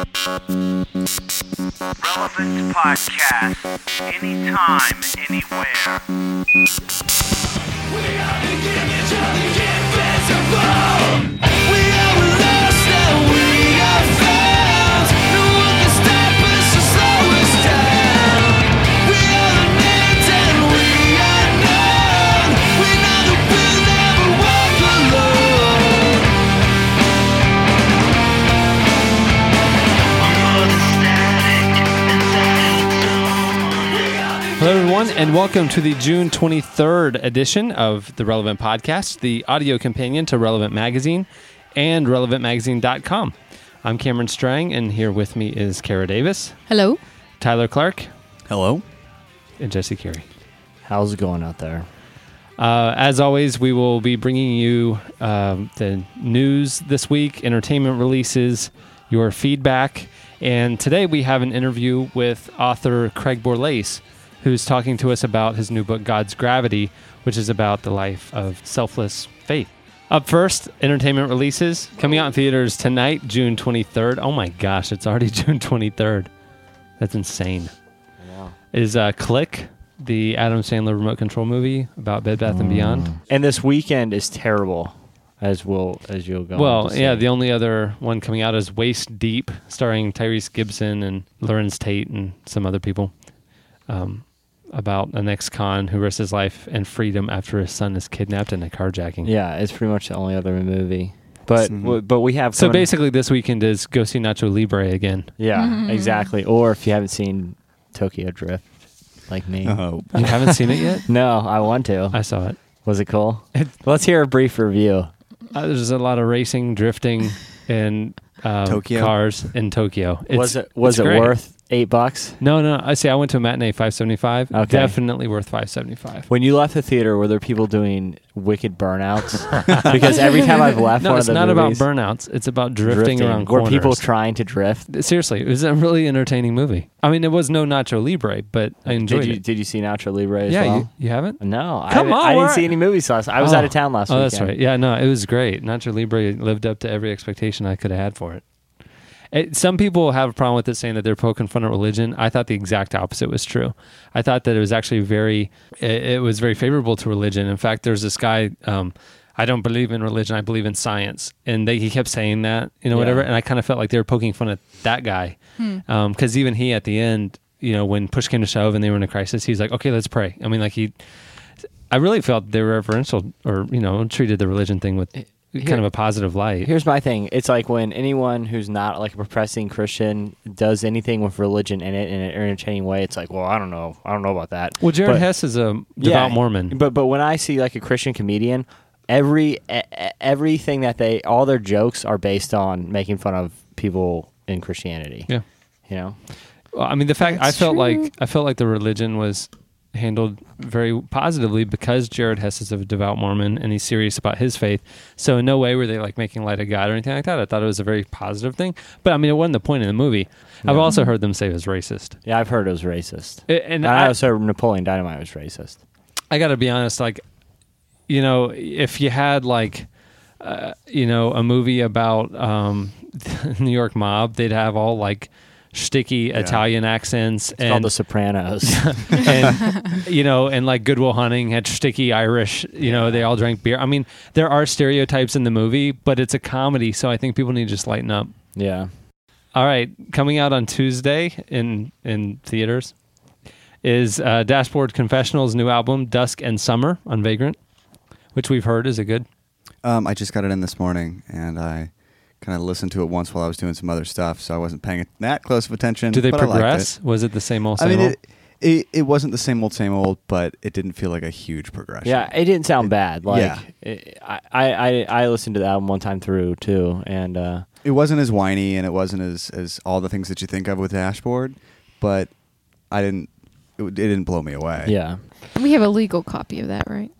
Relevant Podcast. Anytime, anywhere. Hello, everyone, and welcome to the June 23rd edition of the Relevant Podcast, the audio companion to Relevant Magazine and relevantmagazine.com. I'm Cameron Strang, and here with me is Kara Davis, Hello. Tyler Clark, Hello. and Jesse Carey. How's it going out there? Uh, as always, we will be bringing you um, the news this week, entertainment releases, your feedback, and today we have an interview with author Craig Borlase, who's talking to us about his new book, God's Gravity, which is about the life of selfless faith. Up first, entertainment releases coming out in theaters tonight, June 23rd. Oh my gosh, it's already June 23rd. That's insane. Is uh, Click, the Adam Sandler remote control movie about Bed Bath and Beyond? And this weekend is terrible, as will as you'll go. on Well, yeah, the only other one coming out is Waist Deep, starring Tyrese Gibson and Larenz Tate and some other people. Um, about an ex-con who risks his life and freedom after his son is kidnapped in a carjacking. yeah, it's pretty much the only other movie. But Mhm. w- but we have So basically, this weekend is go see Nacho Libre again. yeah, exactly. Or if you haven't seen Tokyo Drift, like me, Oh, You haven't seen it yet? no, I want to. I saw it. Was it cool? Let's hear a brief review. Uh, there's a lot of racing, drifting, and um, Tokyo? cars in Tokyo. It's- was it was it's it great. worth eight bucks? No, no. I see. I went to a matinee, five seventy five. Okay. Definitely worth five seventy five. When you left the theater, were there people doing wicked burnouts? because every time I've left No, one it's of the not movies, about burnouts. It's about drifting, around were corners. people trying to drift? Seriously, it was a really entertaining movie. I mean, it was no Nacho Libre, but I enjoyed Did you it. did you see Nacho Libre as yeah, well? you, you haven't? No, Come haven't- on, I didn't see any movies last. I was Oh. out of oh. town last Oh, weekend. that's right. Yeah, no, it was great. Nacho Libre lived up to every expectation I could have had for it. It- some people have a problem with it saying that they're poking fun at religion. I thought the exact opposite was true. I thought that it was actually very, it, it was very favorable to religion. In fact, there's this guy. Um, I don't believe in religion. I believe in science, and they, he kept saying that, you know, Yeah. whatever. And I kind of felt like they were poking fun at that guy, because even he at the end, you know, when push came to shove and they were in a crisis, he's like, "Okay, let's pray." I mean, like he, I really felt they were reverential, or you know, treated the religion thing with kind of a positive light. Here's my thing. It's like when anyone who's not like a professing Christian does anything with religion in it in an entertaining way, it's like, well, I don't know, I don't know about that. Well, Jared But- Hess is a devout Yeah, Mormon. But but when I see like a Christian comedian, every everything that they all their jokes are based on making fun of people in Christianity. yeah, You know. well, I mean, the fact I felt true. like I felt like the religion was handled very positively because Jared Hess is a devout Mormon and he's serious about his faith. So in no way were they like making light of God or anything like that. I thought it was a very positive thing. But I mean, it wasn't the point in the movie. I've also heard them say it was racist. Yeah, I've heard it was racist. And And I, I also heard Napoleon Dynamite was racist. I got to be honest, like, you know, if you had like, uh, you know, a movie about um, New York mob, they'd have all like sticky Italian accents It's called and The Sopranos. and you know, and like Goodwill Hunting had sticky Irish. You know, they all drank beer. I mean, there are stereotypes in the movie, but it's a comedy, so I think people need to just lighten up. yeah. All right, coming out on Tuesday in in theaters is uh, Dashboard Confessional's new album Dusk and Summer on Vagrant, which we've heard is a good. um, I just got it in this morning, and I kind of listened to it once while I was doing some other stuff, so I wasn't paying that close of attention. Do they but I liked progress? Was it the same old it. I same mean, old? it, it it wasn't the same old, same old, but it didn't feel like a huge progression. Yeah, it didn't sound bad. Like yeah. it, I, I, I listened to the album one time through too, and uh, it wasn't as whiny, and it wasn't as as all the things that you think of with Dashboard, but I didn't. It, it didn't blow me away. yeah, We have a legal copy of that, right?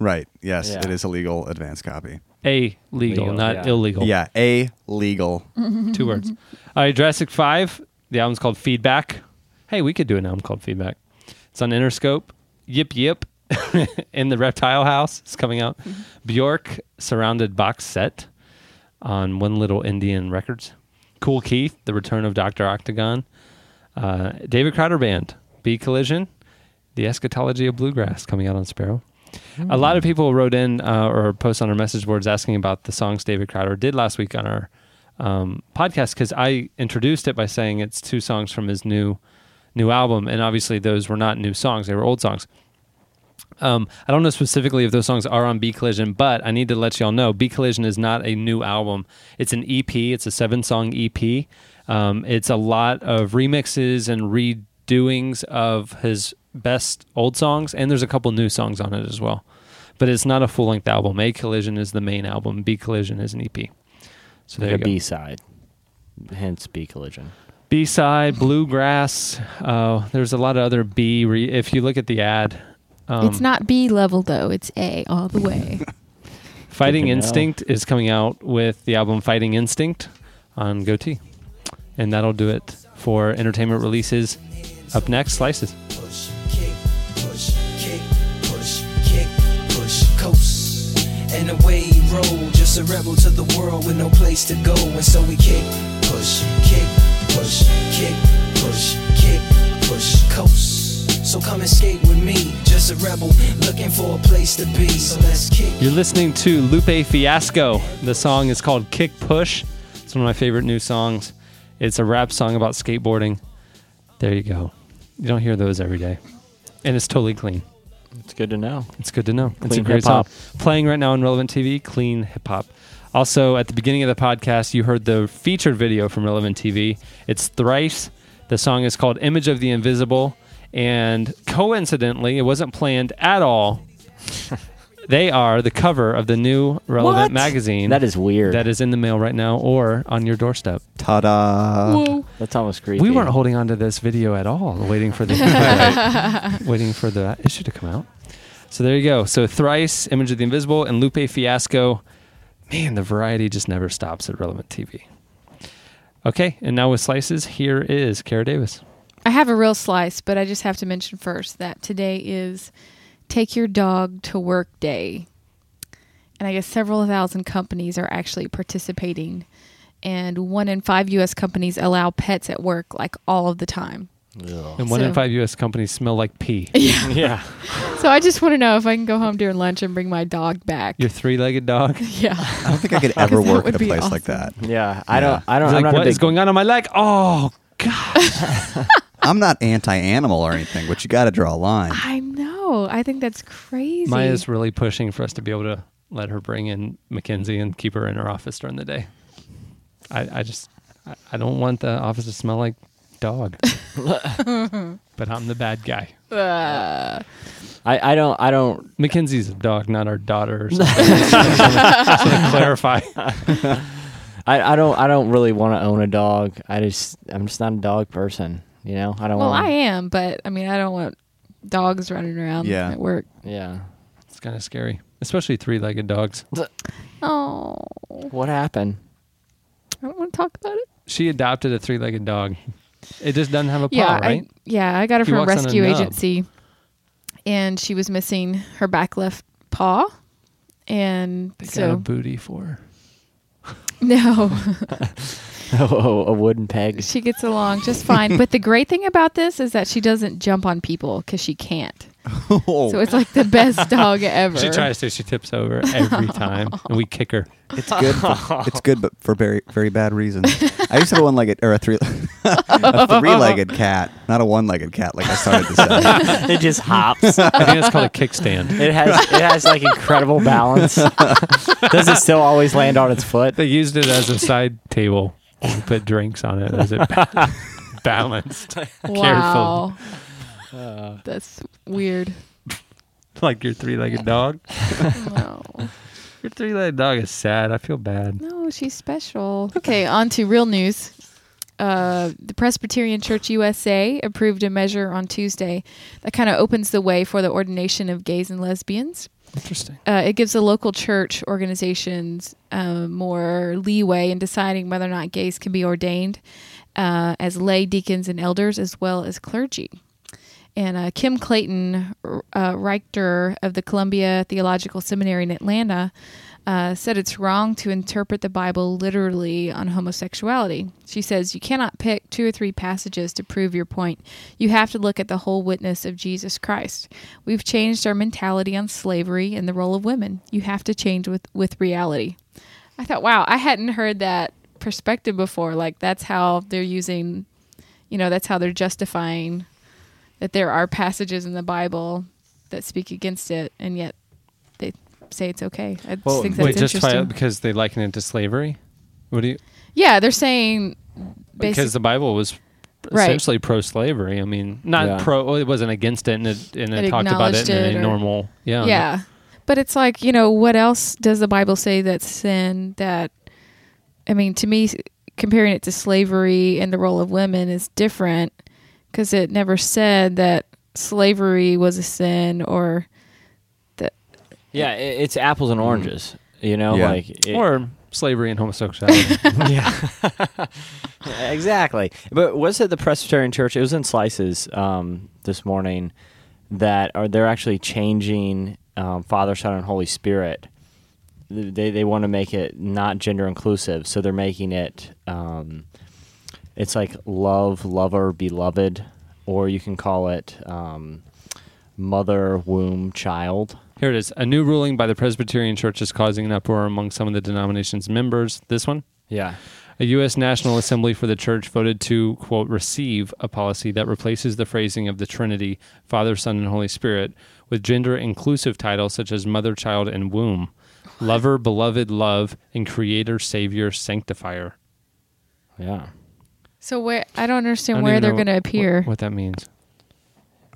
Right. Yes, Yeah. it is a legal advance copy. A legal, Legal, not yeah. illegal. Yeah, a legal. Two words. All right, Jurassic 5. The album's called Feedback. Hey, we could do an album called Feedback. It's on Interscope. Yip Yip in the Reptile House. It's coming out. Bjork Surrounded Box Set on One Little Indian Records. Kool Keith, The Return of Doctor Octagon, uh, David Crowder Band, B Collision, The Eschatology of Bluegrass coming out on Sparrow. A lot of people wrote in uh, or post on our message boards asking about the songs David Crowder did last week on our um, podcast because I introduced it by saying it's two songs from his new new album, and obviously those were not new songs; they were old songs. Um, I don't know specifically if those songs are on B Collision, but I need to let y'all know B Collision is not a new album. It's an EP. It's a seven song EP. Um, it's a lot of remixes and redoings of his best old songs, and there's a couple new songs on it as well. But it's not a full length album. A Collision is the main album. B Collision is an EP. So there Like you a go. B side, hence B collision. B side, bluegrass. Uh, there's a lot of other B. Re- if you look at the ad, um, it's not B level though. It's A all the way. Fighting Good to know. Instinct is coming out with the album Fighting Instinct on Gotee. And that'll do it for entertainment releases. Up next, Slices. And away he rolled, just a rebel to the world with no place to go. And so we kick, push, kick, push, kick, push, kick, push, coast. So come skate with me, just a rebel looking for a place to be. So let's kick. You're listening to Lupe Fiasco. The song is called Kick Push. It's one of my favorite new songs. It's a rap song about skateboarding. There you go. You don't hear those every day. And it's totally clean. It's good to know. It's good to know. it's a Clean great song. hip-hop. Playing right now on Relevant TV, clean hip hop. Also, at the beginning of the podcast, you heard the featured video from Relevant TV. It's Thrice. The song is called Image of the Invisible. And coincidentally, it wasn't planned at all. they are the cover of the new Relevant What? magazine. That is weird. that is in the mail right now or on your doorstep. Ta-da! That's almost creepy. We weren't holding on to this video at all, waiting for the waiting for the issue to come out. So there you go. So thrice, Image of the Invisible, and Lupe Fiasco. Man, the variety just never stops at Relevant TV. Okay, and now with slices, here is Kara Davis. I have a real slice, but I just have to mention first that today is Take Your Dog to Work Day. And I guess several thousand companies are actually participating. And one in five U.S. companies allow pets at work like all of the time. And one in five U.S. companies smell like pee. yeah. So I just want to know if I can go home during lunch and bring my dog back. Your three-legged dog. yeah. I don't think I could ever work in a be place like that. Yeah. I don't. I don't. He's I'm like, what big, is going on on my leg? Oh God! I'm not anti-animal or anything, but you got to draw a line. I know. I think that's crazy. Maya's really pushing for us to be able to let her bring in Mackenzie and keep her in her office during the day. I, I just, I, I don't want the office to smell like dog. but I'm the bad guy. Uh, I, I don't. I don't. Mackenzie's a dog, not our daughter. Or something. just want to clarify. I, I don't. I don't really want to own a dog. I just. I'm just not a dog person. You know. I don't well, want. I am, but I mean, I don't want dogs running around Yeah. at work. Yeah. It's kind of scary, especially three-legged dogs. Oh, What happened? I don't want to talk about it. She adopted a three-legged dog. It just doesn't have a paw, yeah, right? I, yeah, I got her He from a walks on a rescue agency, and she was missing her back left paw, and they got a so booty for her. no, Oh, a wooden peg. she gets along just fine. but the great thing about this is that she doesn't jump on people because she can't. Oh, So it's like the best dog ever. She tries to. She tips over every time, and we kick her. it's good. For, it's good, but for very very bad reasons. I used to have a one-legged or a three a three-legged cat, not a one-legged cat, like I started to say. it just hops. I think it's called a kickstand. It has. It has like incredible balance. Does it still always land on its foot? They used it as a side table and put drinks on it as it ba- balanced. wow, that's weird. Like your three legged dog. No. Your three legged dog is sad. I feel bad. No, she's special. Okay, on to real news. Uh, the Presbyterian Church USA approved a measure on Tuesday that kind of opens the way for the ordination of gays and lesbians. Interesting. Uh, it gives the local church organizations uh, more leeway in deciding whether or not gays can be ordained uh, as lay deacons and elders as well as clergy. And uh, Kim Clayton, uh, rector of the Columbia Theological Seminary in Atlanta, uh, said it's wrong to interpret the Bible literally on homosexuality. She says you cannot pick two or three passages to prove your point. You have to look at the whole witness of Jesus Christ. We've changed our mentality on slavery and the role of women. You have to change with, with reality. I thought, wow, I hadn't heard that perspective before. Like, that's how they're using, you know, that's how they're justifying that there are passages in the Bible that speak against it, and yet say it's okay. I just Well, think that's Wait, justify interesting. it because they liken it to slavery? What do you? yeah, they're saying Because the Bible was Right. essentially pro-slavery. I mean, not Yeah. pro. Well, it wasn't against it, and it, and it, It talked about it acknowledged in it a or- normal. Yeah. yeah. But it's like, you know, what else does the Bible say that's sin that I mean, to me comparing it to slavery and the role of women is different because it never said that slavery was a sin or that Yeah, i it's apples and oranges. You know, Yeah. like it- Or slavery and homosexuality. yeah, exactly. But was it the Presbyterian Church? It was in Slices um, this morning that are they're actually changing um, Father, Son, and Holy Spirit. They they want to make it not gender inclusive, so they're making it. Um, it's like love, lover, beloved, or you can call it um, mother, womb, child. Here it is. A new ruling by the Presbyterian Church is causing an uproar among some of the denomination's members. This one. Yeah. A U.S. National Assembly for the Church voted to, quote, receive a policy that replaces the phrasing of the Trinity, Father, Son, and Holy Spirit, with gender inclusive titles such as mother, child, and womb, lover, beloved, love, and creator, savior, sanctifier. Yeah. So where I don't I understand don't where even they're know going to what- appear. What, that means.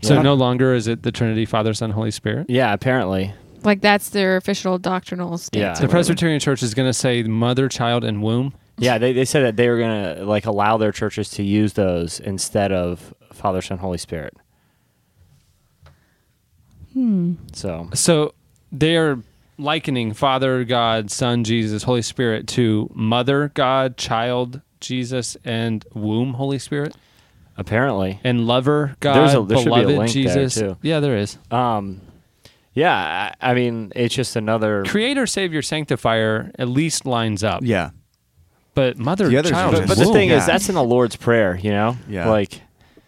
So Yeah. no longer is it the Trinity, Father, Son, Holy Spirit? Yeah, apparently. Like that's their official doctrinal stance. Yeah. The. Presbyterian Church is going to say mother, child, and womb. Yeah, they, they said that they were gonna like allow their churches to use those instead of Father, Son, Holy Spirit. Hmm. So So they are likening Father, God, Son, Jesus, Holy Spirit to Mother, God, Child, Jesus, and Womb, Holy Spirit, apparently, and Lover, God, There's a- there should be a Beloved, link there, Jesus. too. Yeah, there is. um, yeah, I, I mean, it's just another. Creator, Savior, Sanctifier at least lines up. Yeah. But Mother, The others are Child, But, but the Womb. thing is, Yeah. that's in the Lord's Prayer, you know. Yeah. Like,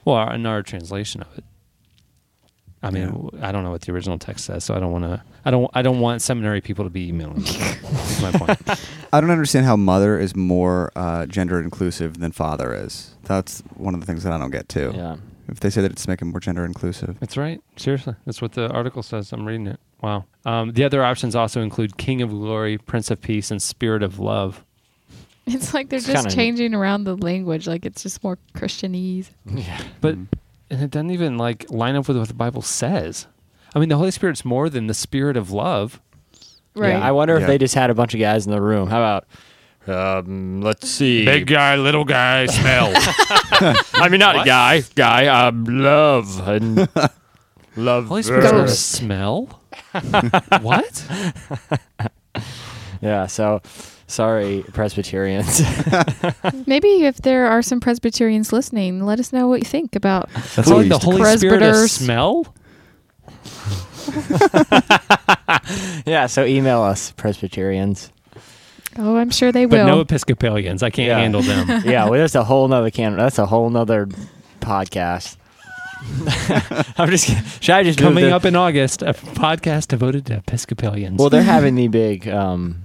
well, in our translation of it. I mean, I don't know what the original text says, so I don't want to. I don't. I don't want seminary people to be emailing me. That's my point. I don't understand how mother is more uh, gender inclusive than father is. That's one of the things that I don't get too. yeah, If they say that it's making more gender inclusive. That's right. Seriously, that's what the article says. I'm reading it. Wow. Um, the other options also include King of Glory, Prince of Peace, and Spirit of Love. It's like they're It's just kinda- changing around the language. Like it's just more Christianese. yeah. But and it doesn't even like line up with what the Bible says. I mean, the Holy Spirit's more than the Spirit of love. Right. Yeah, I wonder if Yeah. they just had a bunch of guys in the room. How about? Um, let's see. Big guy, little guy, smell. I mean, not a guy. Guy. Um, love and love. Holy Spirit's not a Ghost. smell. what? Yeah. So, sorry, Presbyterians. Maybe if there are some Presbyterians listening, let us know what you think about. That's what like we the used to- Holy Spirit a Presbyters. smell. yeah. So email us, Presbyterians. Oh, I'm sure they But will. no Episcopalians. I can't Yeah. handle them. yeah, well, that's a whole nother can. That's a whole nother podcast. I'm just. Should I just move Coming the- up in August, a podcast devoted to Episcopalians. Well, they're having the big um,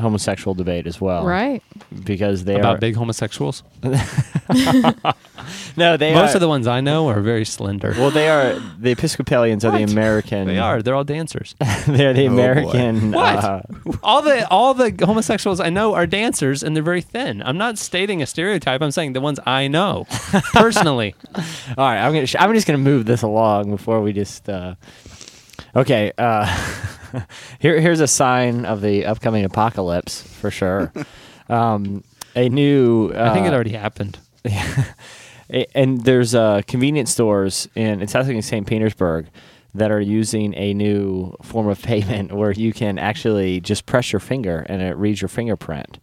homosexual debate as well, right. Because they about are big homosexuals. no, they Most are. of the ones I know are very slender. well, they are the Episcopalians are the What? American. they are. They're all dancers. They're the Oh, boy. American. What? uh, all the all the homosexuals I know are dancers, and they're very thin. I'm not stating a stereotype. I'm saying the ones I know personally. all right, I'm gonna. sh- I'm just gonna move this along before we just. Uh, okay. Uh, here, here's a sign of the upcoming apocalypse for sure. um, a new. Uh, I think it already happened. A- and there's uh, convenience stores in it's actually in St. Petersburg that are using a new form of payment where you can actually just press your finger and it reads your fingerprint.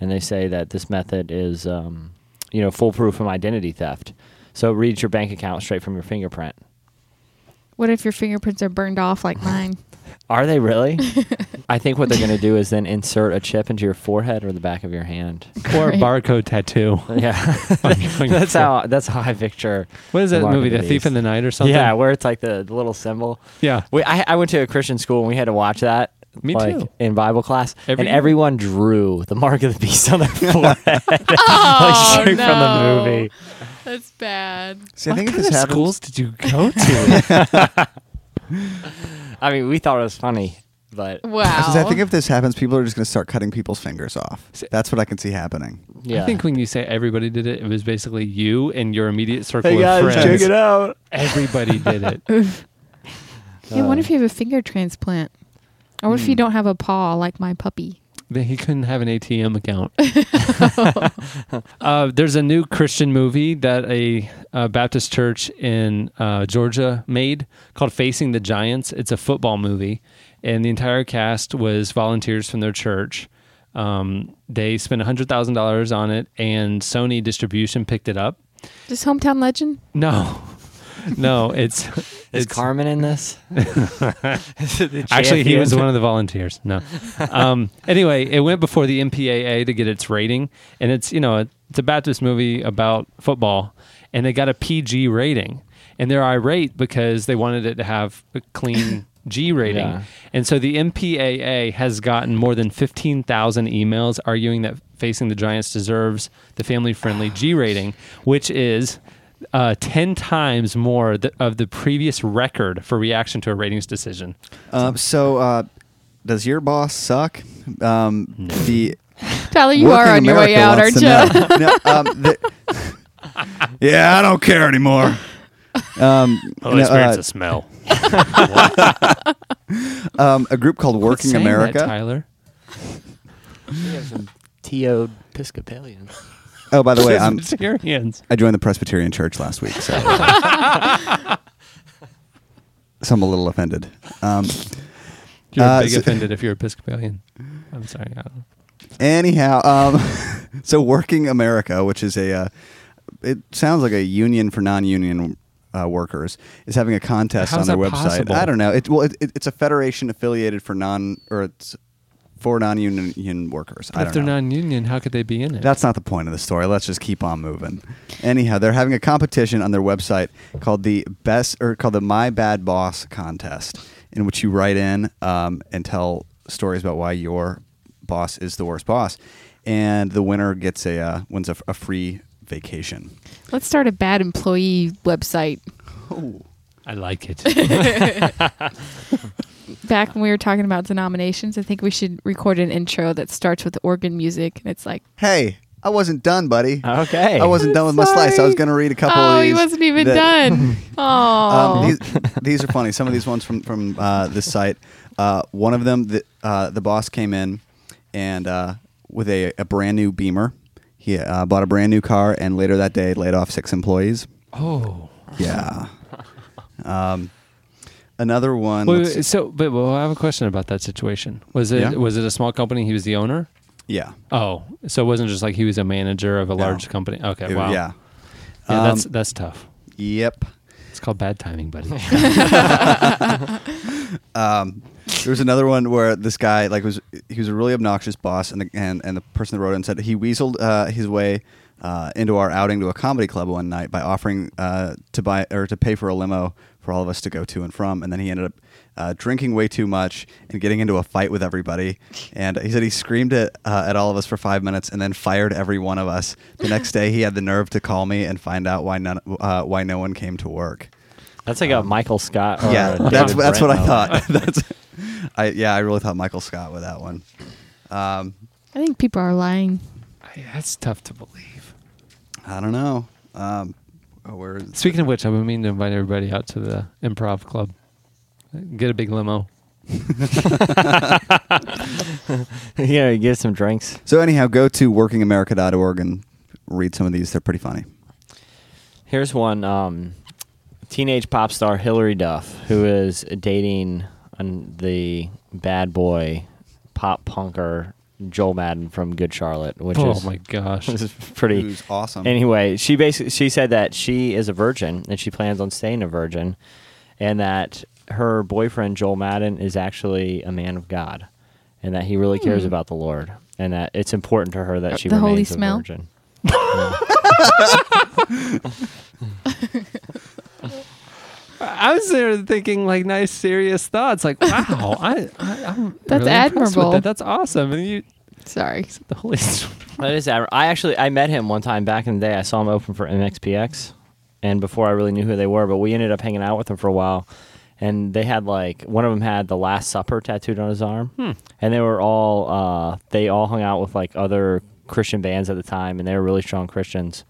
And they say that this method is, um, you know, foolproof from identity theft. So it reads your bank account straight from your fingerprint. What if your fingerprints are burned off like mine? Are they really? I think what they're going to do is then insert a chip into your forehead or the back of your hand. or a Great. barcode tattoo. Yeah, that's how that's how I picture. What is that mark movie? The the Thief in the Night or something? Yeah, where it's like the, the little symbol. Yeah. We, I, I went to a Christian school and we had to watch that. Me like, too. In Bible class, Every and year. everyone drew the mark of the beast on their forehead, Oh, like straight no. from the movie. That's bad. See, I think if what this kind of happens, schools did you go to? I mean, we thought it was funny, but Wow. I I think if this happens, people are just going to start cutting people's fingers off. That's what I can see happening. yeah. I think when you say everybody did it, it was basically you and your immediate circle hey of guys, friends. check it out. Everybody did it. Yeah, wonder if uh. you have a finger transplant? Or what if you hmm. don't have a paw like my puppy? Then he couldn't have an ATM account. uh, there's a new Christian movie that a, uh Baptist church in uh, Georgia made called Facing the Giants. It's a football movie, and the entire cast was volunteers from their church. Um, they spent $100,000 on it, and Sony Distribution picked it up. Just hometown legend? No, no, it's. Is it's Carmen in this? Actually, he was one of the volunteers. No. um, anyway, it went before the MPAA to get its rating, and it's you know it's a Baptist movie about football, and they got a PG rating, and they're irate because they wanted it to have a clean G rating, Yeah. and so the MPAA has gotten more than fifteen thousand emails arguing that Facing the Giants deserves the family-friendly G rating, which is. Uh, 10 times more th- of the previous record for reaction to a ratings decision. Um, so, uh, does your boss suck? Um, the Tyler, you are Working on your way out, aren't you? No, um, the- yeah, I don't care anymore. Um, no, uh, smell. um, a group called Working America. Tyler. T.O. Episcopalian. Oh, by the way, I'm, Presbyterians. I joined the Presbyterian Church last week, so, so I'm a little offended. Um, You're Uh, big so- offended if you're Episcopalian. I'm sorry. I don't know. anyhow, um, so Working America, which is a, uh, it sounds like a union for non-union uh, workers, is having a contest How's on their that website. possible? I don't know. It, well, it, it, it's a federation affiliated for non or it's for non-union workers. But don't if they're know. non-union, how could they be in it? That's not the point of the story. Let's just keep on moving. Anyhow, they're having a competition on their website called the best or called the My Bad Boss contest, in which you write in um, and tell stories about why your boss is the worst boss, and the winner gets a uh, wins a, a free vacation. Let's start a bad employee website. Oh. I like it. Back when we were talking about denominations, I think we should record an intro that starts with organ music. And it's like, Hey, I wasn't done, buddy. Okay. I wasn't done with my slice. I was going to read a couple oh, of these. Oh, he wasn't even that- done. Oh. Um, these, these are funny. Some of these ones from from uh, this site. Uh, one of them, the uh, the boss came in and uh, with a, a brand new Beamer. He uh, bought a brand new car, and later that day laid off six employees. oh. Yeah. Um, another one. Wait, wait, so, but well, I have a question about that situation. Was it Yeah? was it a small company? He was the owner. yeah. Oh, so it wasn't just like he was a manager of a No. large company. Okay, It- wow. Yeah. Yeah, Um, that's that's tough. Yep. It's called bad timing, buddy. Um, there was another one where this guy like was he was a really obnoxious boss, and the, and and the person that wrote in said he weaseled uh, his way uh, into our outing to a comedy club one night by offering uh, to buy or to pay for a limo for all of us to go to and from, and then he ended up uh, drinking way too much and getting into a fight with everybody. And he said he screamed at uh, at all of us for five minutes and then fired every one of us. The next day, he had the nerve to call me and find out why none uh, why no one came to work. That's like a Michael Scott. Or Yeah, a that's that's what I thought. that's, I yeah, I really thought Michael Scott with that one. Um, I think people are lying. I- that's tough to believe. I don't know. Um, oh, where is Speaking of which, I've been meaning to invite everybody out to the improv club. Get a big limo. yeah, you get some drinks. so anyhow, go to workingamerica.org and read some of these. They're pretty funny. Here's one um, teenage pop star Hilary Duff, who is dating an, the bad boy pop punker Joel Madden from Good Charlotte, which oh is, my gosh. which is pretty. Who's awesome. Anyway, she basically she said that she is a virgin and she plans on staying a virgin, and that her boyfriend Joel Madden is actually a man of God, and that he really cares Hmm. about the Lord, and that it's important to her that she The holy remains a smell? virgin. I was there thinking like nice, serious thoughts. Like, wow, I, I I'm That's really impressed with admirable. that. That's awesome. And you, Sorry. the Holy That is. admir- I actually I met him one time back in the day. I saw him open for MXPX, and before I really knew who they were, but we ended up hanging out with them for a while. And they had like one of them had the Last Supper tattooed on his arm, Hmm. and they were all uh, they all hung out with like other Christian bands at the time, and they were really strong Christians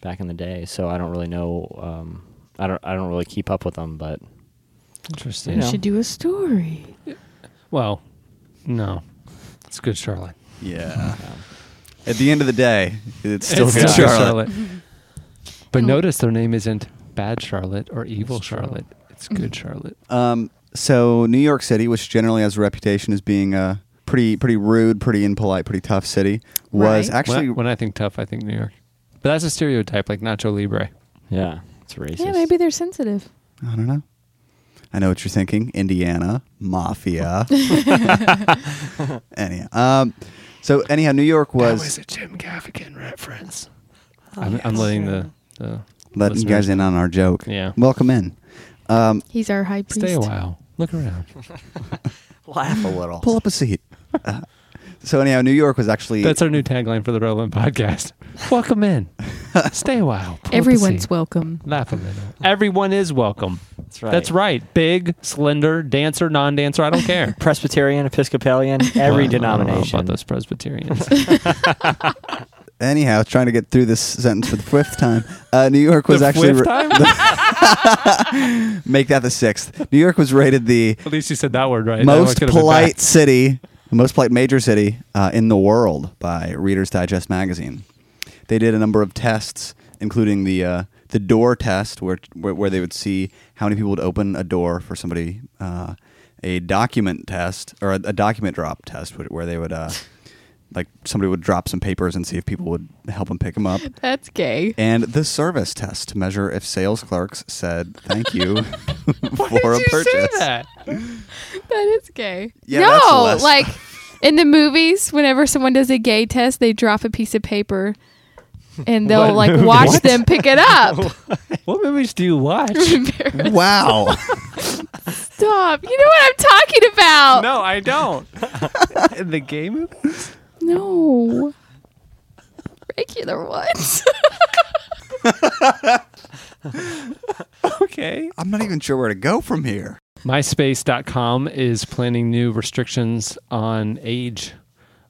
back in the day. So I don't really know. Um, I don't I don't really keep up with them, but Interesting. You know. should do a story. Well, no, it's good, Charlotte. Yeah. At the end of the day, it's still It's good still Charlotte. But And- notice their name isn't Bad Charlotte or Evil Charlotte. It's Good Charlotte. Um, so New York City, which generally has a reputation as being a pretty pretty rude, pretty impolite, pretty tough city, was Right. actually when, I, when I think tough, I think New York. But that's a stereotype, like Nacho Libre. yeah, it's racist. Yeah, maybe they're sensitive. I don't know. I know what you're thinking. Indiana mafia. anyhow, um, so anyhow, New York was, Was a Jim Gaffigan reference. I'm, I'm letting the, the letting you guys in on our joke. Yeah. Welcome in. Um, He's our high priest. Stay a while. Look around. laugh a little. pull up a seat. Uh, so anyhow, New York was actually That's our new tagline for the Relevant Podcast. Welcome in. Stay a while. Pull up a Everyone's seat. welcome. Laugh a little. Everyone is welcome. That's right. That's right. Big, slender, dancer, non-dancer. I don't care. Presbyterian, Episcopalian, every Well, I don't know denomination. about those Presbyterians. anyhow trying to get through this sentence for the fifth time. Uh, New York was The actually fifth ra- time? make that the sixth. New York was rated the At least you said that word right. That most one could've been polite city, the most polite major city uh, in the world by Reader's Digest magazine. They did a number of tests, including the uh, the door test, where, where where they would see how many people would open a door for somebody. Uh, a document test or a, a document drop test, where, where they would. Like somebody would drop some papers and see if people would help them pick them up. That's gay. And the service test to measure if sales clerks said thank you Why for did a you purchase. say that? That is gay. Yeah, that's no, less- like in the movies, whenever someone does a gay test, they drop a piece of paper and they'll What like movie? watch What? them pick it up. What movies do you watch? Wow. Stop. You know what I'm talking about. no, I don't. In the gay movies? No. Regular ones. Okay. I'm not even sure where to go from here. MySpace.com is planning new restrictions on age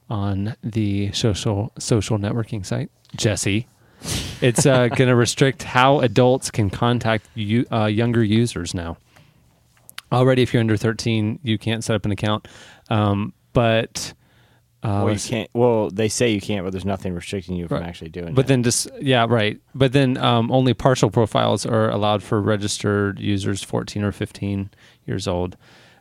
on the social social networking site. Jesse, it's uh, going to restrict how adults can contact you, uh, younger users now. Already, if you're under 13, you can't set up an account. Um, but uh, well, you can't. Well, they say you can't, but there's nothing restricting you from Right. actually doing it. But it. then just yeah, right. But then um, only partial profiles are allowed for registered users 14 or 15 years old.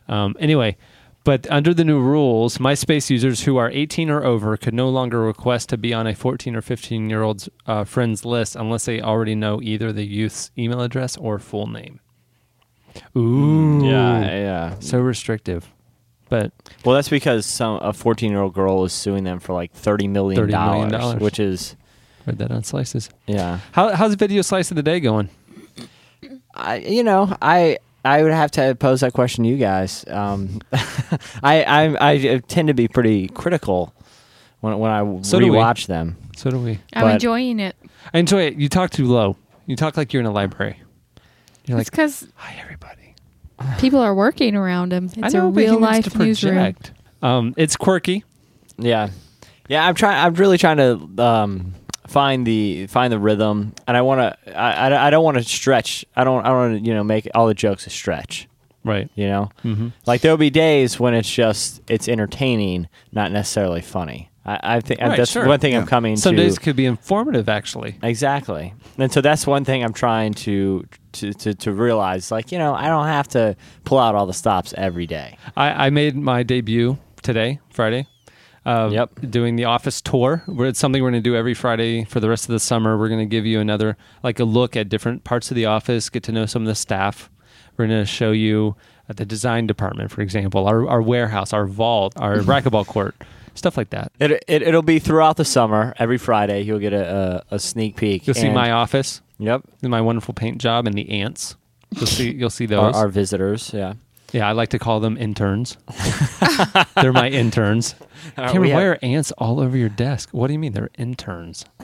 Um, anyway, but under the new rules, MySpace users who are 18 or over could no longer request to be on a 14 or 15 year old's uh, friends list unless they already know either the youth's email address or full name. Ooh, yeah, yeah. so restrictive. But Well, that's because some a 14 year old girl is suing them for like 30 million $30 million, which is read that on slices. yeah. How, how's video slice of the day going? I you know I I would have to pose that question to you guys. Um, I, I I tend to be pretty critical when when I So rewatch them. So do we. I'm But- enjoying it. I enjoy it. You talk too low. You talk like you're in a library. You're It's like, because hi, everybody. People are working around him. I It's know, a real life to newsroom. Um, it's quirky. Yeah, yeah. I'm trying. I'm really trying to um, find the find the rhythm, and I want to. I, I, I don't want to stretch. I don't. I don't want to. You know, make all the jokes a stretch. Right. You know, Mm-hmm. like there'll be days when it's just it's entertaining, not necessarily funny. I, I think Right, that's sure. one thing Yeah. I'm coming Some to. days could be informative, actually. Exactly. And so that's one thing I'm trying to, to to to realize. Like, you know, I don't have to pull out all the stops every day. I, I made my debut today, Friday. Uh, Yep. Doing the office tour. Where it's something we're going to do every Friday for the rest of the summer. We're going to give you another, like a look at different parts of the office, get to know some of the staff. We're going to show you at the design department, for example, our, our warehouse, our vault, our racquetball court, stuff like that. It, it it'll be throughout the summer. Every Friday, you'll get a a, a sneak peek. You'll see my office, Yep. my wonderful paint job, and the ants. You'll see you'll see Our, those. our visitors. Yeah. yeah, I like to call them interns. They're my interns. Cameron, we why have- are ants all over your desk? What do you mean they're interns?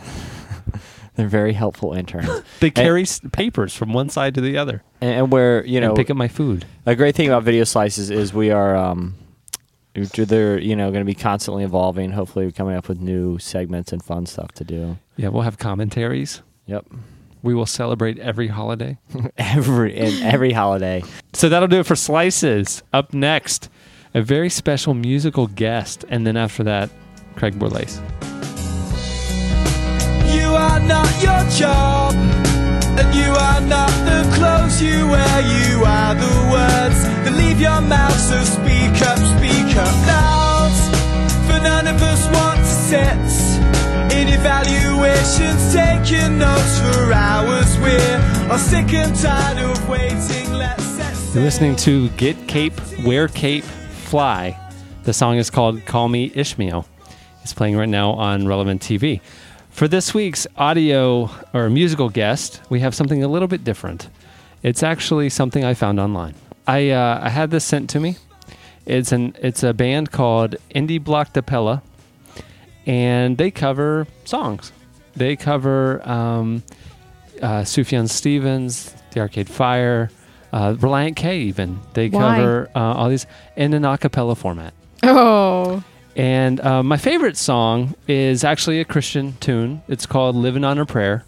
They're very helpful interns. They carry s papers from one side to the other and, and where you know and pick up my food. a great thing about video slices is we are um they're you know going to be constantly evolving. Hopefully, coming up with new segments and fun stuff to do. Yeah, we'll have commentaries. Yep. We will celebrate every holiday. Every in every holiday. So that'll do it for Slices. Up next, a very special musical guest. And then after that, Craig Borlase. You are not your job, and you are not the clothes you wear. You are the words that leave your mouth. So speak up, speak up loud. For none of us want to sit in evaluations, taking notes for hours. We're all sick and tired of waiting. You're listening to Get Cape, Wear Cape, Fly. The song is called Call Me Ishmael. It's playing right now on Relevant TV. For this week's audio or musical guest, we have something a little bit different. It's actually something I found online. I, uh, I had this sent to me. It's an it's a band called Indie Blockedappella, and they cover songs. They cover um, uh, Sufjan Stevens, The Arcade Fire, uh, Relient K. Even they Why? cover uh, all these in an a cappella format. Oh, And uh, my favorite song is actually a Christian tune. It's called "Living on a Prayer,"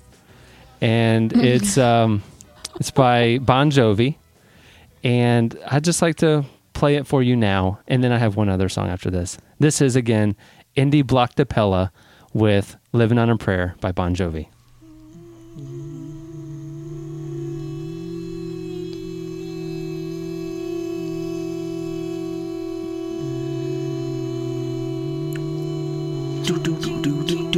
and it's um, it's by Bon Jovi. And I'd just like to play it for you now, and then I have one other song after this. This is again Indie Blockedappella with "Living on a Prayer" by Bon Jovi. What's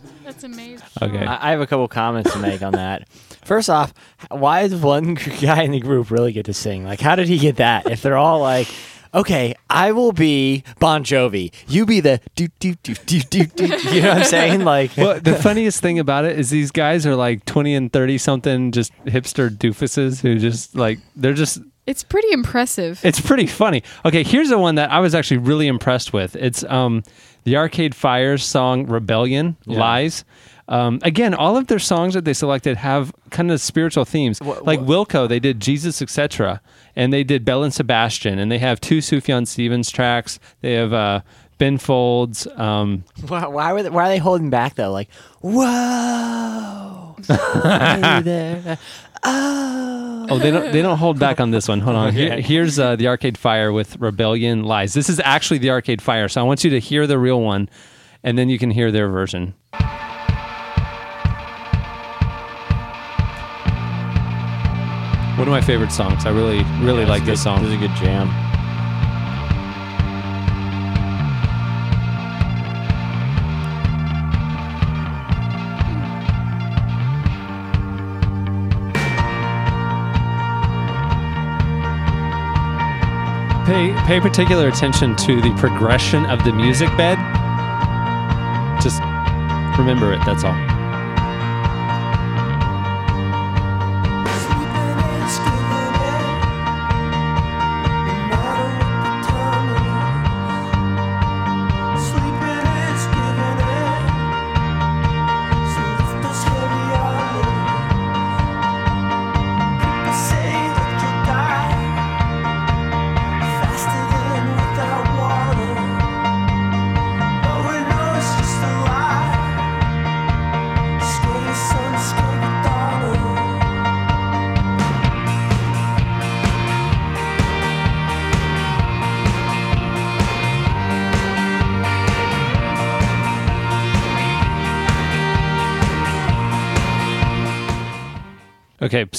that's amazing. Okay. I, I have a couple comments to make on that. First off, why does one guy in the group really get to sing? Like, how did he get that? If they're all like, okay, I will be Bon Jovi, you be the do do do do do do. You know what I'm saying? Like, well, the funniest thing about it is these guys are like 20 and 30 something, just hipster doofuses who just like, they're just, It's pretty impressive. it's pretty funny. Okay, here's the one that I was actually really impressed with. It's um, the Arcade Fire's song Rebellion, Lies. Um, again, all of their songs that they selected have kind of spiritual themes. like Wilco, they did Jesus, etc., and they did Belle and Sebastian, and they have two Sufjan Stevens tracks. They have uh, Ben Folds. Um, why, why, were they, why are they holding back though? Like, whoa, are there? Oh, Oh, they don't. They don't hold back on this one. Hold on. Here, here's uh, the Arcade Fire with Rebellion Lies. This is actually the Arcade Fire, so I want you to hear the real one, and then you can hear their version. Of my favorite songs. I really, really like this song. This is a good jam. Pay pay particular attention to the progression of the music bed. Just remember it. That's all.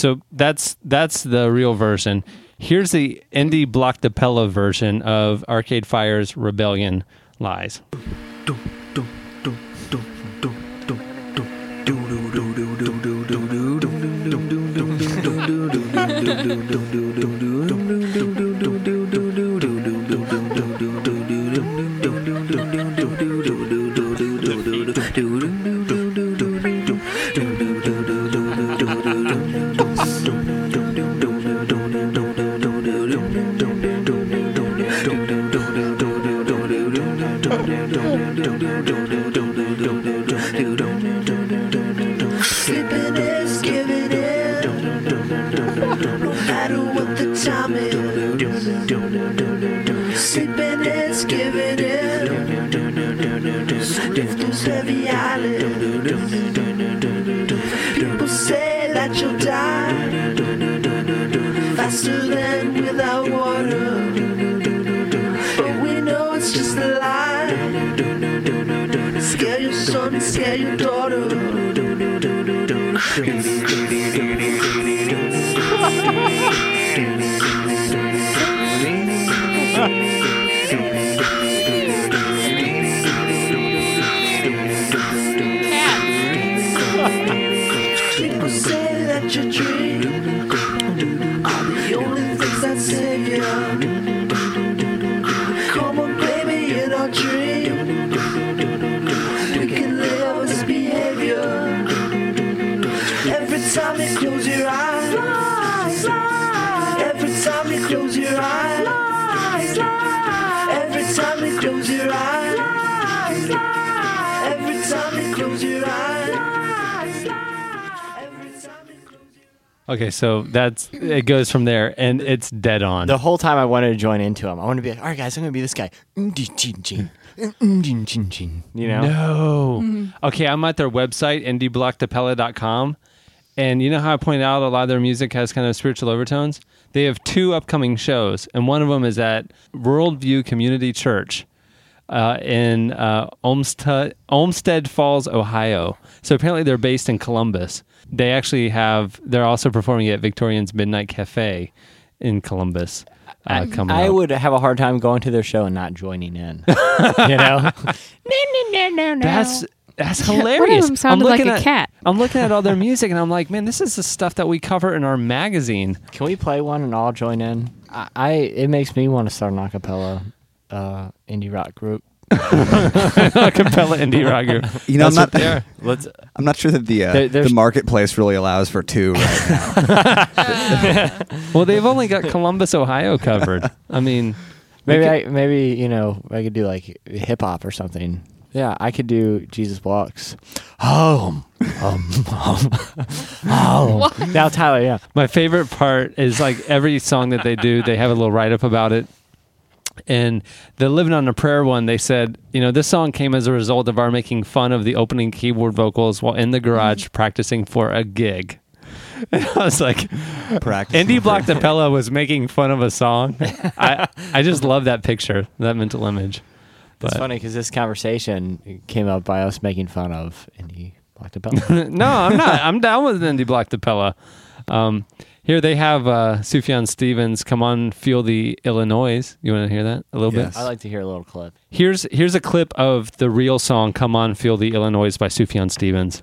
So that's that's the real version. Here's the indie block Pella version of Arcade Fire's Rebellion Lies. Heavy eyelids. People say that you'll die faster than without water. But we know it's just a lie. Scare your son, scare your daughter. People Okay, so that's it goes from there, and it's dead on. The whole time I wanted to join into him. I wanted to be like, all right, guys, I'm going to be this guy. You know? No. Okay, I'm at their website, indieblockedappella.com. And you know how I pointed out a lot of their music has kind of spiritual overtones? They have two upcoming shows, and one of them is at Worldview Community Church uh, in uh, Olmsted, Olmsted Falls, Ohio. So apparently they're based in Columbus. They actually have, they're also performing at Victorian's Midnight Cafe in Columbus. Uh, coming I would have a hard time going to their show and not joining in. you know? That's that's One of hilarious. them sounded I'm like looking a at, cat. I'm looking at all their music and I'm like, man, this is the stuff that we cover in our magazine. Can we play one and all join in? I, I it makes me want to start an acapella uh, indie rock group. Acapella indie rock group. You know, I'm not. what they. Let's. I'm not sure that the uh, There- there's- the marketplace really allows for two right now. Well, they've only got Columbus, Ohio covered. I mean, Maybe could- I maybe you know I could do like hip hop or something. Yeah, I could do Jesus walks. Home, home, home, home. Now Tyler, yeah. my favorite part is like every song that they do, they have a little write up about it. And the Living on a Prayer one, they said, you know, this song came as a result of our making fun of the opening keyboard vocals while in the garage practicing for a gig. And I was like, Practice. Indie Blockedappella was making fun of a song. I I just love that picture, that mental image. It's funny because this conversation came up by us making fun of indie Block Pella. no, I'm not. I'm down with Indie Block Pella. Um, here they have uh, Sufjan Stevens. Come on, feel the Illinois. You want to hear that a little Yes. bit? I like to hear a little clip. Here's here's a clip of the real song "Come On, Feel the Illinois" by Sufjan Stevens.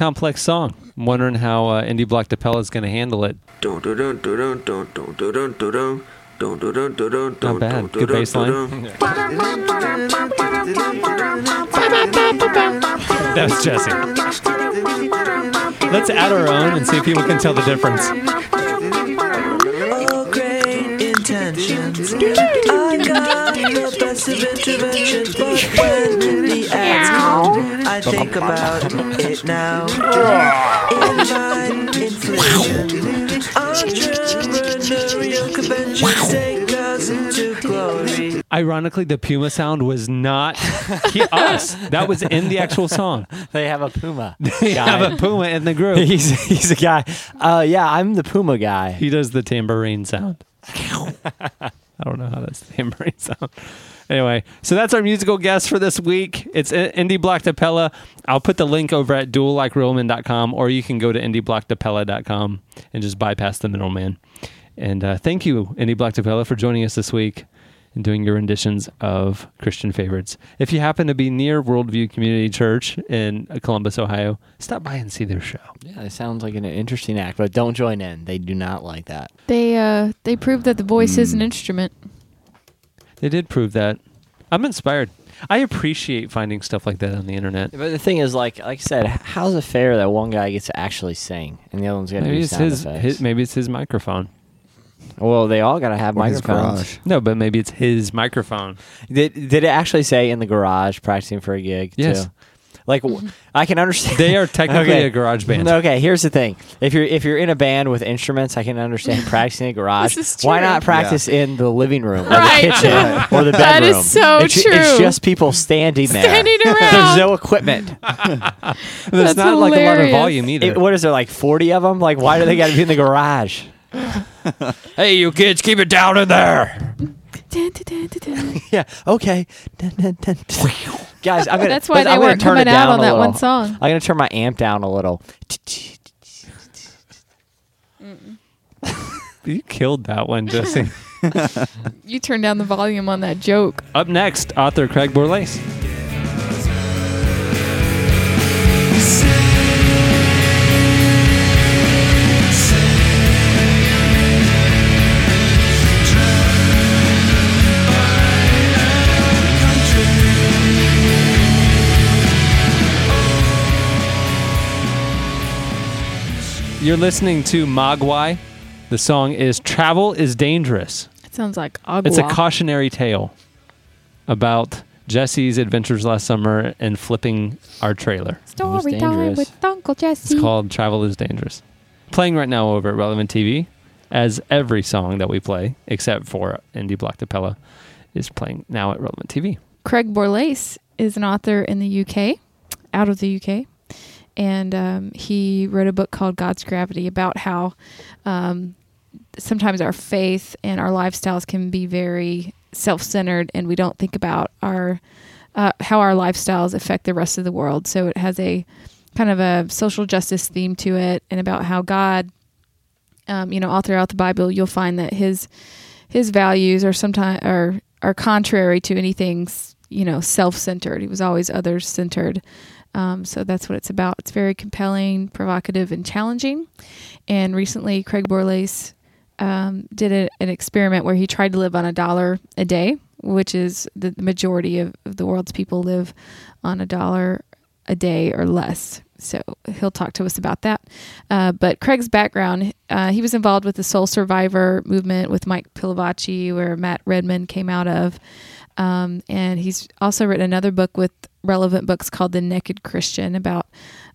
Complex song. I'm wondering how uh, Indie Blockedappella is going to handle it. Not bad. Good bass line. That was Jesse. Let's add our own and see if people can tell the difference. Intentions. I got the best of interventions, but when the ads I think about it now. Invite inflation. Entrepreneurial conventions take us into glory. Ironically, the Puma sound was not he, us. That was in the actual song. They have a Puma. They guy. have a Puma in the group. he's he's a guy. Uh, yeah, I'm the Puma guy. He does the tambourine sound. I don't know how that's the tambourine sound. Anyway, so that's our musical guest for this week. It's Indie Blockedappella. I'll put the link over at duellikerealmen.com or you can go to indieblockedappella.com and just bypass the middleman. And uh, thank you, Indie Blockedappella, for joining us this week and doing your renditions of Christian favorites. If you happen to be near Worldview Community Church in Columbus, Ohio, stop by and see their show. Yeah, it sounds like an interesting act, but don't join in. They do not like that. They uh they proved that the voice is Hmm. an instrument. They did prove that. I'm inspired. I appreciate finding stuff like that on the internet. But the thing is, like like I said, how's it fair that one guy gets to actually sing and the other one's got to Maybe it's sound his, effects? his. Maybe it's his microphone. Well, they all got to have Or his microphones. garage. No, but maybe it's his microphone. Did did it actually say in the garage practicing for a gig? Yes. Too? Like w- I can understand. They are technically Okay. a garage band. Okay, here's the thing: if you're if you're in a band with instruments, I can understand practicing in a garage. This is Why true. not practice in the living room or Right. the kitchen or the bedroom? That is so it's, It's true. just people standing there. Standing There's around. no equipment. There's That's not like a lot of hilarious. volume either. It- what is there like 40 of them? Like why do they got to be in the garage? hey, you kids, keep it down in there. Yeah. Okay. Dun, dun, dun, dun. Guys, I'm gonna. That's why they I'm gonna weren't turn it coming out down on a that little. one song. I'm gonna turn my amp down a little. You killed that one, Jesse. You turned down the volume on that joke. Up next, author Craig Borlase. You're listening to Mogwai. The song is Travel is Dangerous. It sounds like agua. It's a cautionary tale about Jesse's adventures last summer and flipping our trailer. Story time dangerous. with Uncle Jesse. It's called Travel is Dangerous. Playing right now over at Relevant TV, as every song that we play, except for Indie Block Pella, is playing now at Relevant TV. Craig Borlase is an author in the UK, out of the UK, and um, he wrote a book called God's Gravity about how um, sometimes our faith and our lifestyles can be very self-centered, and we don't think about our uh, how our lifestyles affect the rest of the world. So it has a kind of a social justice theme to it, and about how God, um, you know, all throughout the Bible, you'll find that his his values are sometimes are are contrary to anything you know self-centered. He was always others-centered. Um, so that's what it's about. It's very compelling, provocative, and challenging. And recently, Craig Borlase um, did a, an experiment where he tried to live on a dollar a day, which is the majority of, of the world's people live on a dollar a day or less. So he'll talk to us about that. Uh, but Craig's background, uh, he was involved with the Soul Survivor movement with Mike Pilavachi, where Matt Redman came out of. Um, and he's also written another book with relevant books called The Naked Christian about,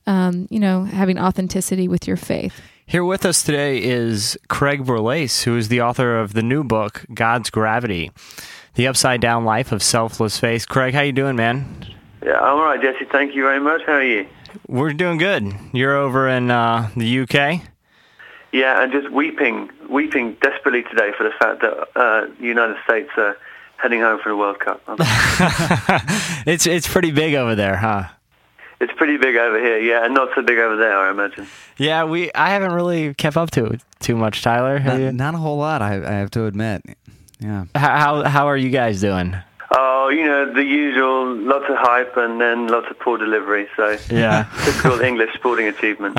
um, you know, having authenticity with your faith. Here with us today is Craig Borlase, who is the author of the new book, God's Gravity. the upside down life of selfless faith. Craig, how you doing, man? Yeah, I'm all right, Jesse. Thank you very much. How are you? We're doing good. You're over in uh, the UK. Yeah, and just weeping, weeping desperately today for the fact that uh, the United States are heading home for the World Cup. it's it's pretty big over there, huh? it's pretty big over here, yeah, and not so big over there, I imagine. Yeah, we I haven't really kept up to it too much, Tyler. Have you? Not, not a whole lot, I, I have to admit. Yeah. How how how are you guys doing? Oh, you know, the usual, lots of hype and then lots of poor delivery. So, Yeah. typical English sporting achievement.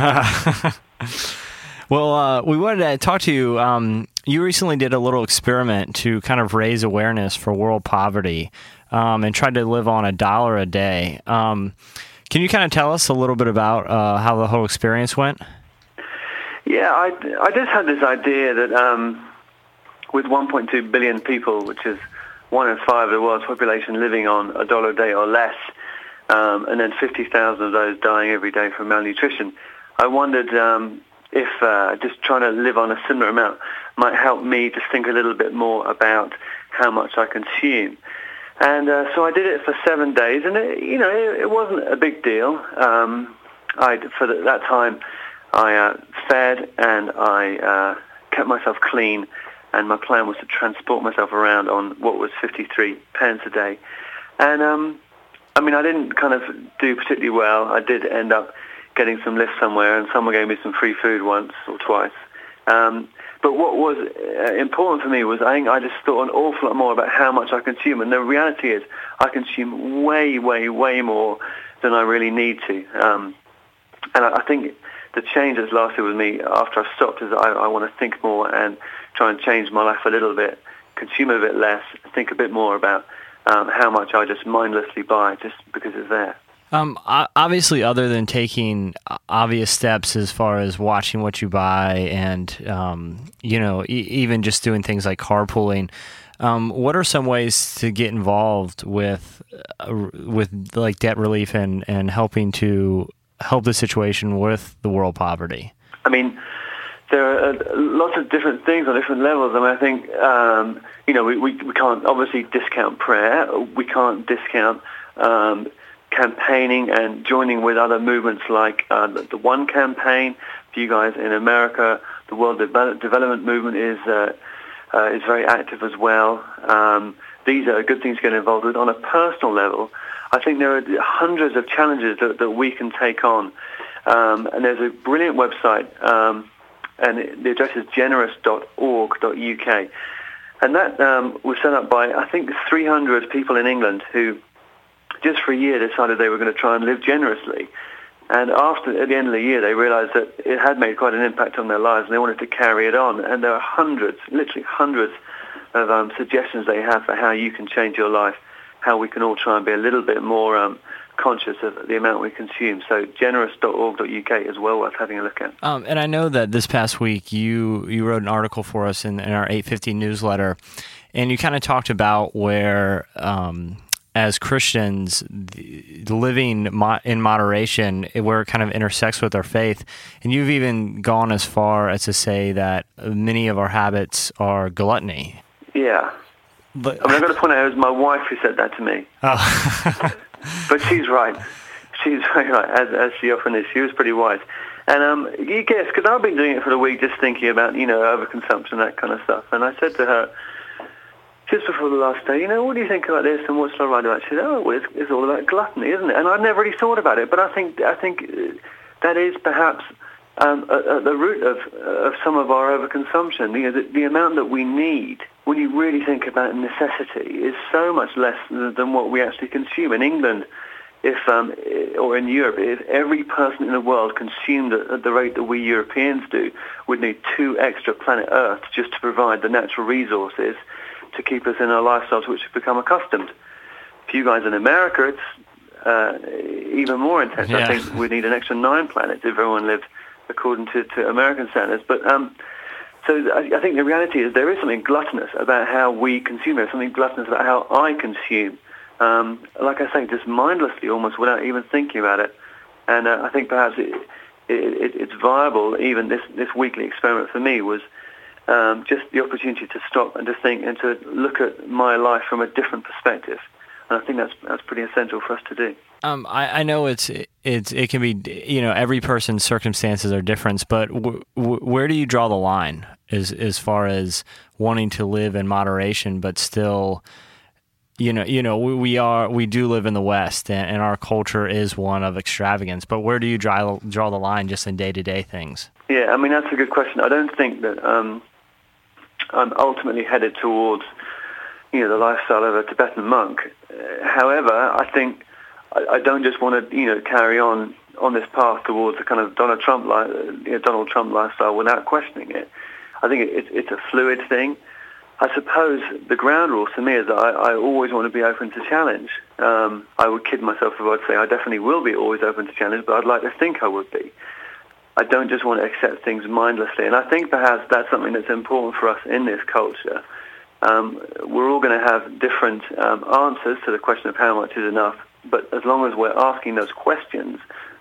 Well, uh, we wanted to talk to you. Um, you recently did a little experiment to kind of raise awareness for world poverty um, and tried to live on a dollar a day. Um, can you kind of tell us a little bit about uh, how the whole experience went? Yeah, I, I just had this idea that um, with 1.2 billion people, which is one in five of the world's population living on a dollar a day or less, um, and then 50,000 of those dying every day from malnutrition, I wondered um, if uh, just trying to live on a similar amount might help me just think a little bit more about how much I consume. And uh, so I did it for seven days, and it, you know it, it wasn't a big deal. Um, I for the, that time I uh, fed and I uh, kept myself clean, and my plan was to transport myself around on what was 53 pence a day. And um, I mean, I didn't kind of do particularly well. I did end up getting some lift somewhere, and someone gave me some free food once or twice. Um, but what was uh, important for me was I think I just thought an awful lot more about how much I consume, and the reality is I consume way, way, way more than I really need to. Um, and I, I think the change that's lasted with me after I've stopped is I, I want to think more and try and change my life a little bit, consume a bit less, think a bit more about um, how much I just mindlessly buy just because it's there. Um, obviously, other than taking obvious steps as far as watching what you buy and um, you know e- even just doing things like carpooling, um, what are some ways to get involved with uh, with like debt relief and and helping to help the situation with the world poverty? I mean, there are uh, lots of different things on different levels. I mean, I think, um, you know, we, we, we can't obviously discount prayer. We can't discount um, campaigning and joining with other movements like uh, the, One Campaign. For you guys in America, the World Devel- Development Movement is, uh, uh, is very active as well. Um, these are good things to get involved with. On a personal level, I think there are hundreds of challenges that, that we can take on. Um, and there's a brilliant website, um, and the address is generous.org.uk. And that um, was set up by, I think, 300 people in England who just for a year decided they were going to try and live generously. And after, at the end of the year, they realized that it had made quite an impact on their lives and they wanted to carry it on. And there are hundreds, literally hundreds of um, suggestions they have for how you can change your life, how we can all try and be a little bit more um, conscious of the amount we consume. So generous.org.uk is well worth having a look at. Um, and I know that this past week you you wrote an article for us in, in our 850 newsletter, and you kind of talked about where. Um, as Christians, the, living mo- in moderation, where it kind of intersects with our faith. And you've even gone as far as to say that many of our habits are gluttony. Yeah. But, I mean, I've got to point out it was my wife who said that to me. Oh. but she's right. She's very right, as, as she often is. She was pretty wise. And um, you guess, because I've been doing it for the week, just thinking about, you know, overconsumption, that kind of stuff. And I said to her, just before the last day, you know, what do you think about this and what shall I write about? She said, oh, well, it's, it's all about gluttony, isn't it? And I'd never really thought about it, but I think I think uh, that is perhaps um, at, at the root of of some of our overconsumption. You know, the, the amount that we need, when you really think about necessity, is so much less than, than what we actually consume. In England, if um, or in Europe, if every person in the world consumed at, at the rate that we Europeans do, would need two extra planet Earth just to provide the natural resources to keep us in our lifestyles which we've become accustomed. For you guys in America, it's uh, even more intense. Yeah. I think we need an extra nine planets if everyone lived according to, to American standards. But um, so I, I think the reality is there is something gluttonous about how we consume. There's something gluttonous about how I consume. Um, like I say, just mindlessly, almost without even thinking about it. And uh, I think perhaps it, it, it, it's viable. Even this this weekly experiment for me was um, just the opportunity to stop and to think and to look at my life from a different perspective. And I think that's that's pretty essential for us to do. Um, I, I know it's it's it can be you know every person's circumstances are different, but w- w- where do you draw the line as as far as wanting to live in moderation, but still, you know, you know, we, we are we do live in the West, and, and our culture is one of extravagance. But where do you draw draw the line just in day to day things? Yeah, I mean that's a good question. I don't think that um, I'm ultimately headed towards you know the lifestyle of a Tibetan monk. However, I think I, I don't just want to you know carry on on this path towards a kind of Donald Trump li- you know, Donald Trump lifestyle without questioning it. I think it, it, it's a fluid thing. I suppose the ground rule to me is that I, I always want to be open to challenge. Um, I would kid myself if I'd say I definitely will be always open to challenge, but I'd like to think I would be. I don't just want to accept things mindlessly. And I think perhaps that's something that's important for us in this culture. Um, we're all going to have different um, answers to the question of how much is enough, but as long as we're asking those questions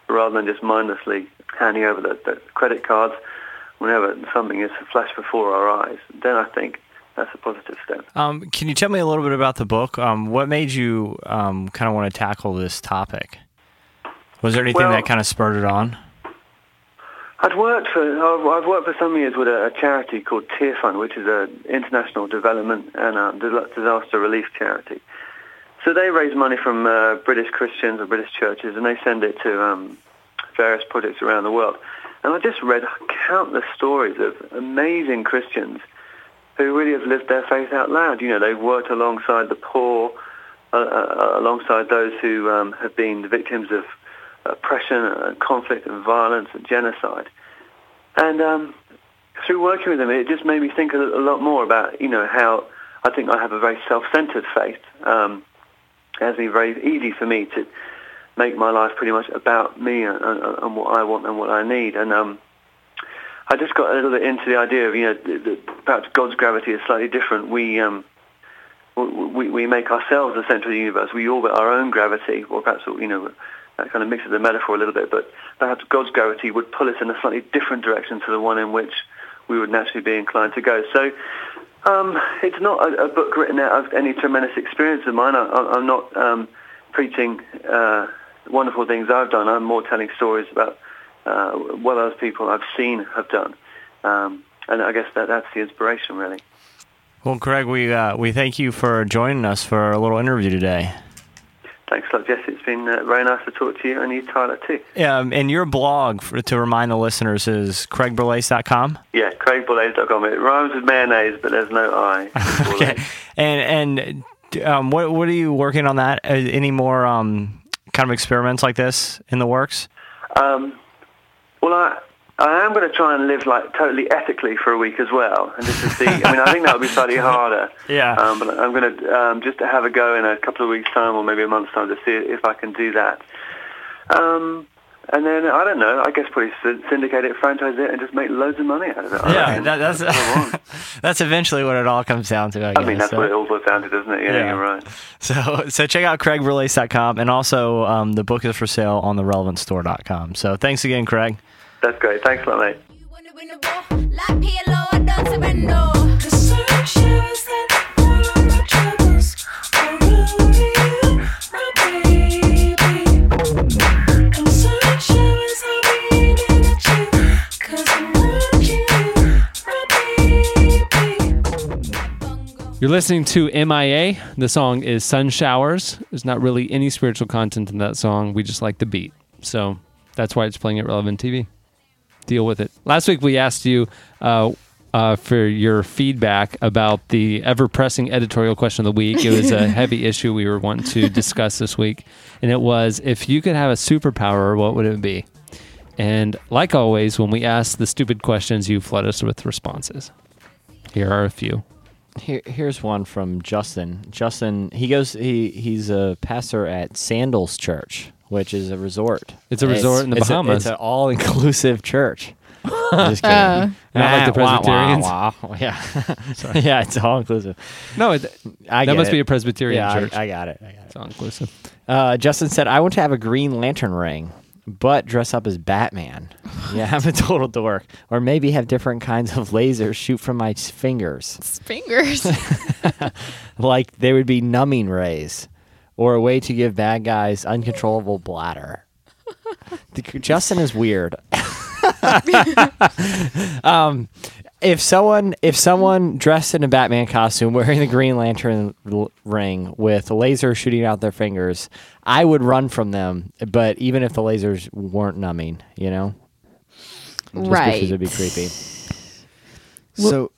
rather than just mindlessly handing over the, the credit cards whenever something is flashed before our eyes, then I think that's a positive step. Um, can you tell me a little bit about the book? Um, what made you um, kind of want to tackle this topic? Was there anything Well- that kind of spurred it on? I'd worked for I've worked for some years with a, a charity called Tearfund, which is an international development and uh dis- disaster relief charity. So they raise money from uh, British Christians or British churches, and they send it to um, various projects around the world. And I just read countless stories of amazing Christians who really have lived their faith out loud. You know, they've worked alongside the poor, uh, uh, alongside those who um, have been the victims of oppression and conflict and violence and genocide. And um, through working with them, it just made me think a, a lot more about, you know, how I think I have a very self-centered faith. Um, it has been very easy for me to make my life pretty much about me and, and, and what I want and what I need. And um, I just got a little bit into the idea of, you know, perhaps God's gravity is slightly different. We, um, we, we make ourselves the center of the universe. We orbit our own gravity, or perhaps, you know, that kind of mixes the metaphor a little bit, but perhaps God's gravity would pull us in a slightly different direction to the one in which we would naturally be inclined to go. So um, it's not a, a book written out of any tremendous experience of mine. I, I'm not um, preaching uh, wonderful things I've done. I'm more telling stories about uh, what other people I've seen have done. Um, and I guess that that's the inspiration, really. Well, Craig, we uh, we thank you for joining us for a little interview today. Thanks a lot, Jesse. It's been uh, very nice to talk to you, and you, Tyler, too. Um, and your blog, for, to remind the listeners, is craigborlase.com. Yeah, CraigBorlase.com. It rhymes with mayonnaise, but there's no I. Okay. And and um, what what are you working on that? Uh, any more um, kind of experiments like this in the works? Um, well, I I am going to try and live like totally ethically for a week as well, and just to see. I mean, I think that would be slightly harder. Yeah. Um, but I'm going to um, just to have a go in a couple of weeks' time, or maybe a month's time, to see if I can do that. Um, and then I don't know. I guess probably syndicate it, franchise it, and just make loads of money out of it. I Yeah, that, that's that's eventually what it all comes down to. I, I guess. mean, that's so, what it all boils down to, doesn't it? Yeah, Yeah. you're right. so so check out craigborlase.com and also um, the book is for sale on the relevantstore.com. So thanks again, Craig. That's great. Thanks a lot, mate. The sun shines that all of my troubles are over you, my baby. And sun shines I'm aiming at you, 'cause I'm watching you, my baby. You're listening to MIA. The song is Sun Showers. There's not really any spiritual content in that song. We just like the beat. So that's why it's playing at Relevant TV. Deal with it. Last week we asked you uh, uh, for your feedback about the ever pressing editorial question of the week. It was a heavy issue we were wanting to discuss this week. And it was if you could have a superpower, what would it be? And like always, when we ask the stupid questions, you flood us with responses. Here are a few. Here, here's one from Justin. Justin, he goes. He he's a pastor at Sandals Church, which is a resort. It's a resort in the it's a- Bahamas. it's an all-inclusive church. Just kidding. Uh, Not like the Wah, wah, Presbyterians. wah, wah. Yeah, yeah, it's all inclusive. No, it, I that get must it. be a Presbyterian yeah, church. I, I got it. I got it. it's all inclusive. Uh, Justin said, "I want to have a Green Lantern ring. but dress up as Batman. yeah, I'm a total dork. Or maybe have different kinds of lasers shoot from my s- fingers, Fingers. like they would be numbing rays, or a way to give bad guys uncontrollable bladder. The- Justin is weird. um, if someone if someone dressed in a Batman costume wearing the Green Lantern l- ring with lasers shooting out their fingers, I would run from them. But even if the lasers weren't numbing, you know, Just right. because it'd be creepy. So, oh,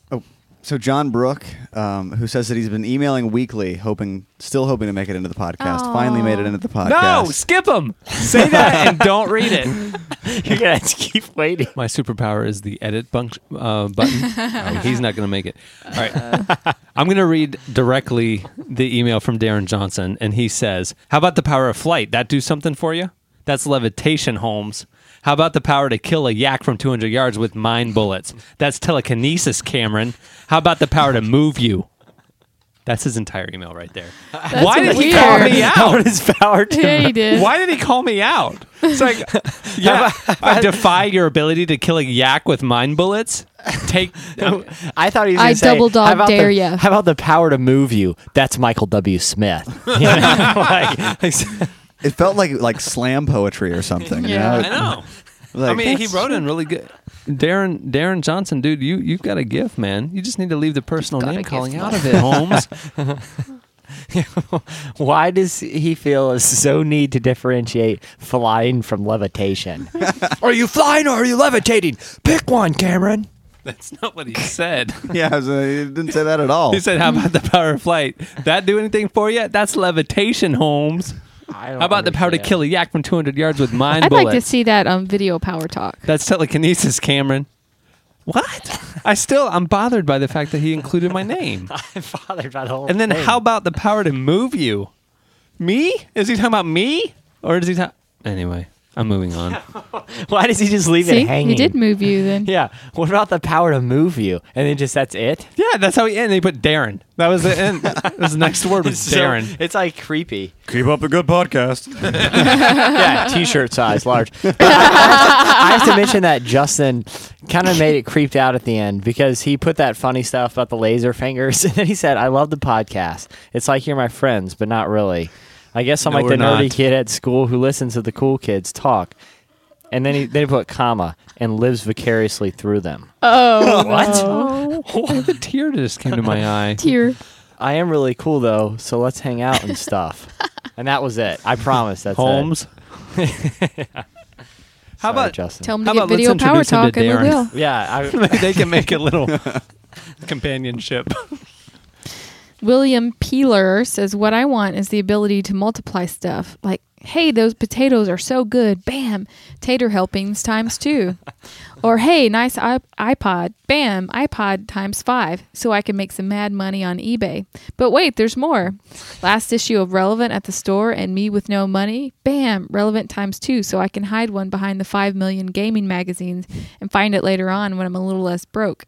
so John Brook, um, who says that he's been emailing weekly, hoping, still hoping to make it into the podcast, finally made it into the podcast. No, skip them. Say that and don't read it. You're gonna have to keep waiting. My superpower is the edit bunc- uh, button. Oh, he's not going to make it. All right. I'm going to read directly the email from Darren Johnson, and he says, How about the power of flight? That do something for you? That's levitation, Holmes. How about the power to kill a yak from 200 yards with mine bullets? That's telekinesis, Cameron. How about the power to move you? That's his entire email right there. Why did he call me out? does power to yeah, he did. Why did he call me out? It's like, yeah, I defy your ability to kill a yak with mine bullets. Take, I thought he was. I gonna say, double dog how about dare the, ya." How about the power to move you? That's Michael W. Smith. You know, like- It felt like like slam poetry or something. you Yeah. know? I know. Like, I mean, he wrote in really good. Darren Darren Johnson, dude, you you've got a gift, man. You just need to leave the personal name calling out of it, Holmes. Why does he feel so need to differentiate flying from levitation? are you flying or are you levitating? Pick one, Cameron. That's not what he said. yeah, I was, uh, he didn't say that at all. He said, "How about the power of flight? That do anything for you? That's levitation, Holmes. I don't How about the power to kill a yak from 200 yards with mine I'd bullets? like to see that um, video power talk. That's telekinesis, Cameron. What? I still I'm bothered by the fact that he included my name. I'm bothered by the whole And then thing. how about the power to move you? Me? Is he talking about me? Or is he talking Anyway, I'm moving on. Why does he just leave See, it hanging? he did move you then. Yeah. What about the power to move you? And then just that's it? yeah, that's how he ended. He put Darren. That was the end. Was the next word was So, Darren. it's like creepy. Keep up the good podcast. yeah, t-shirt size, large. But I, I have to, I have to mention that Justin kind of made it creeped out at the end because he put that funny stuff about the laser fingers, and then he said, "I love the podcast. It's like you're my friends, but not really. I guess I'm No, like the nerdy not." kid at school who listens to the cool kids talk." And then he then he put comma and lives vicariously through them. Oh, What? Oh, the tear just came to my eye. tear. I am really cool though, so let's hang out and stuff. and that was it. I promise. That's Holmes. It. How Sorry, about Justin? Tell him to How get about video power introduce him to talk, and we Darren? will. Yeah, I, Maybe they can make a little companionship. William Peeler says, What I want is the ability to multiply stuff. Like, hey, those potatoes are so good. Bam, tater helpings times two. or, hey, nice iPod. Bam, iPod times five. So I can make some mad money on eBay. But wait, there's more. Last issue of Relevant at the store and me with no money. Bam, Relevant times two. So I can hide one behind the 5 million gaming magazines and find it later on when I'm a little less broke.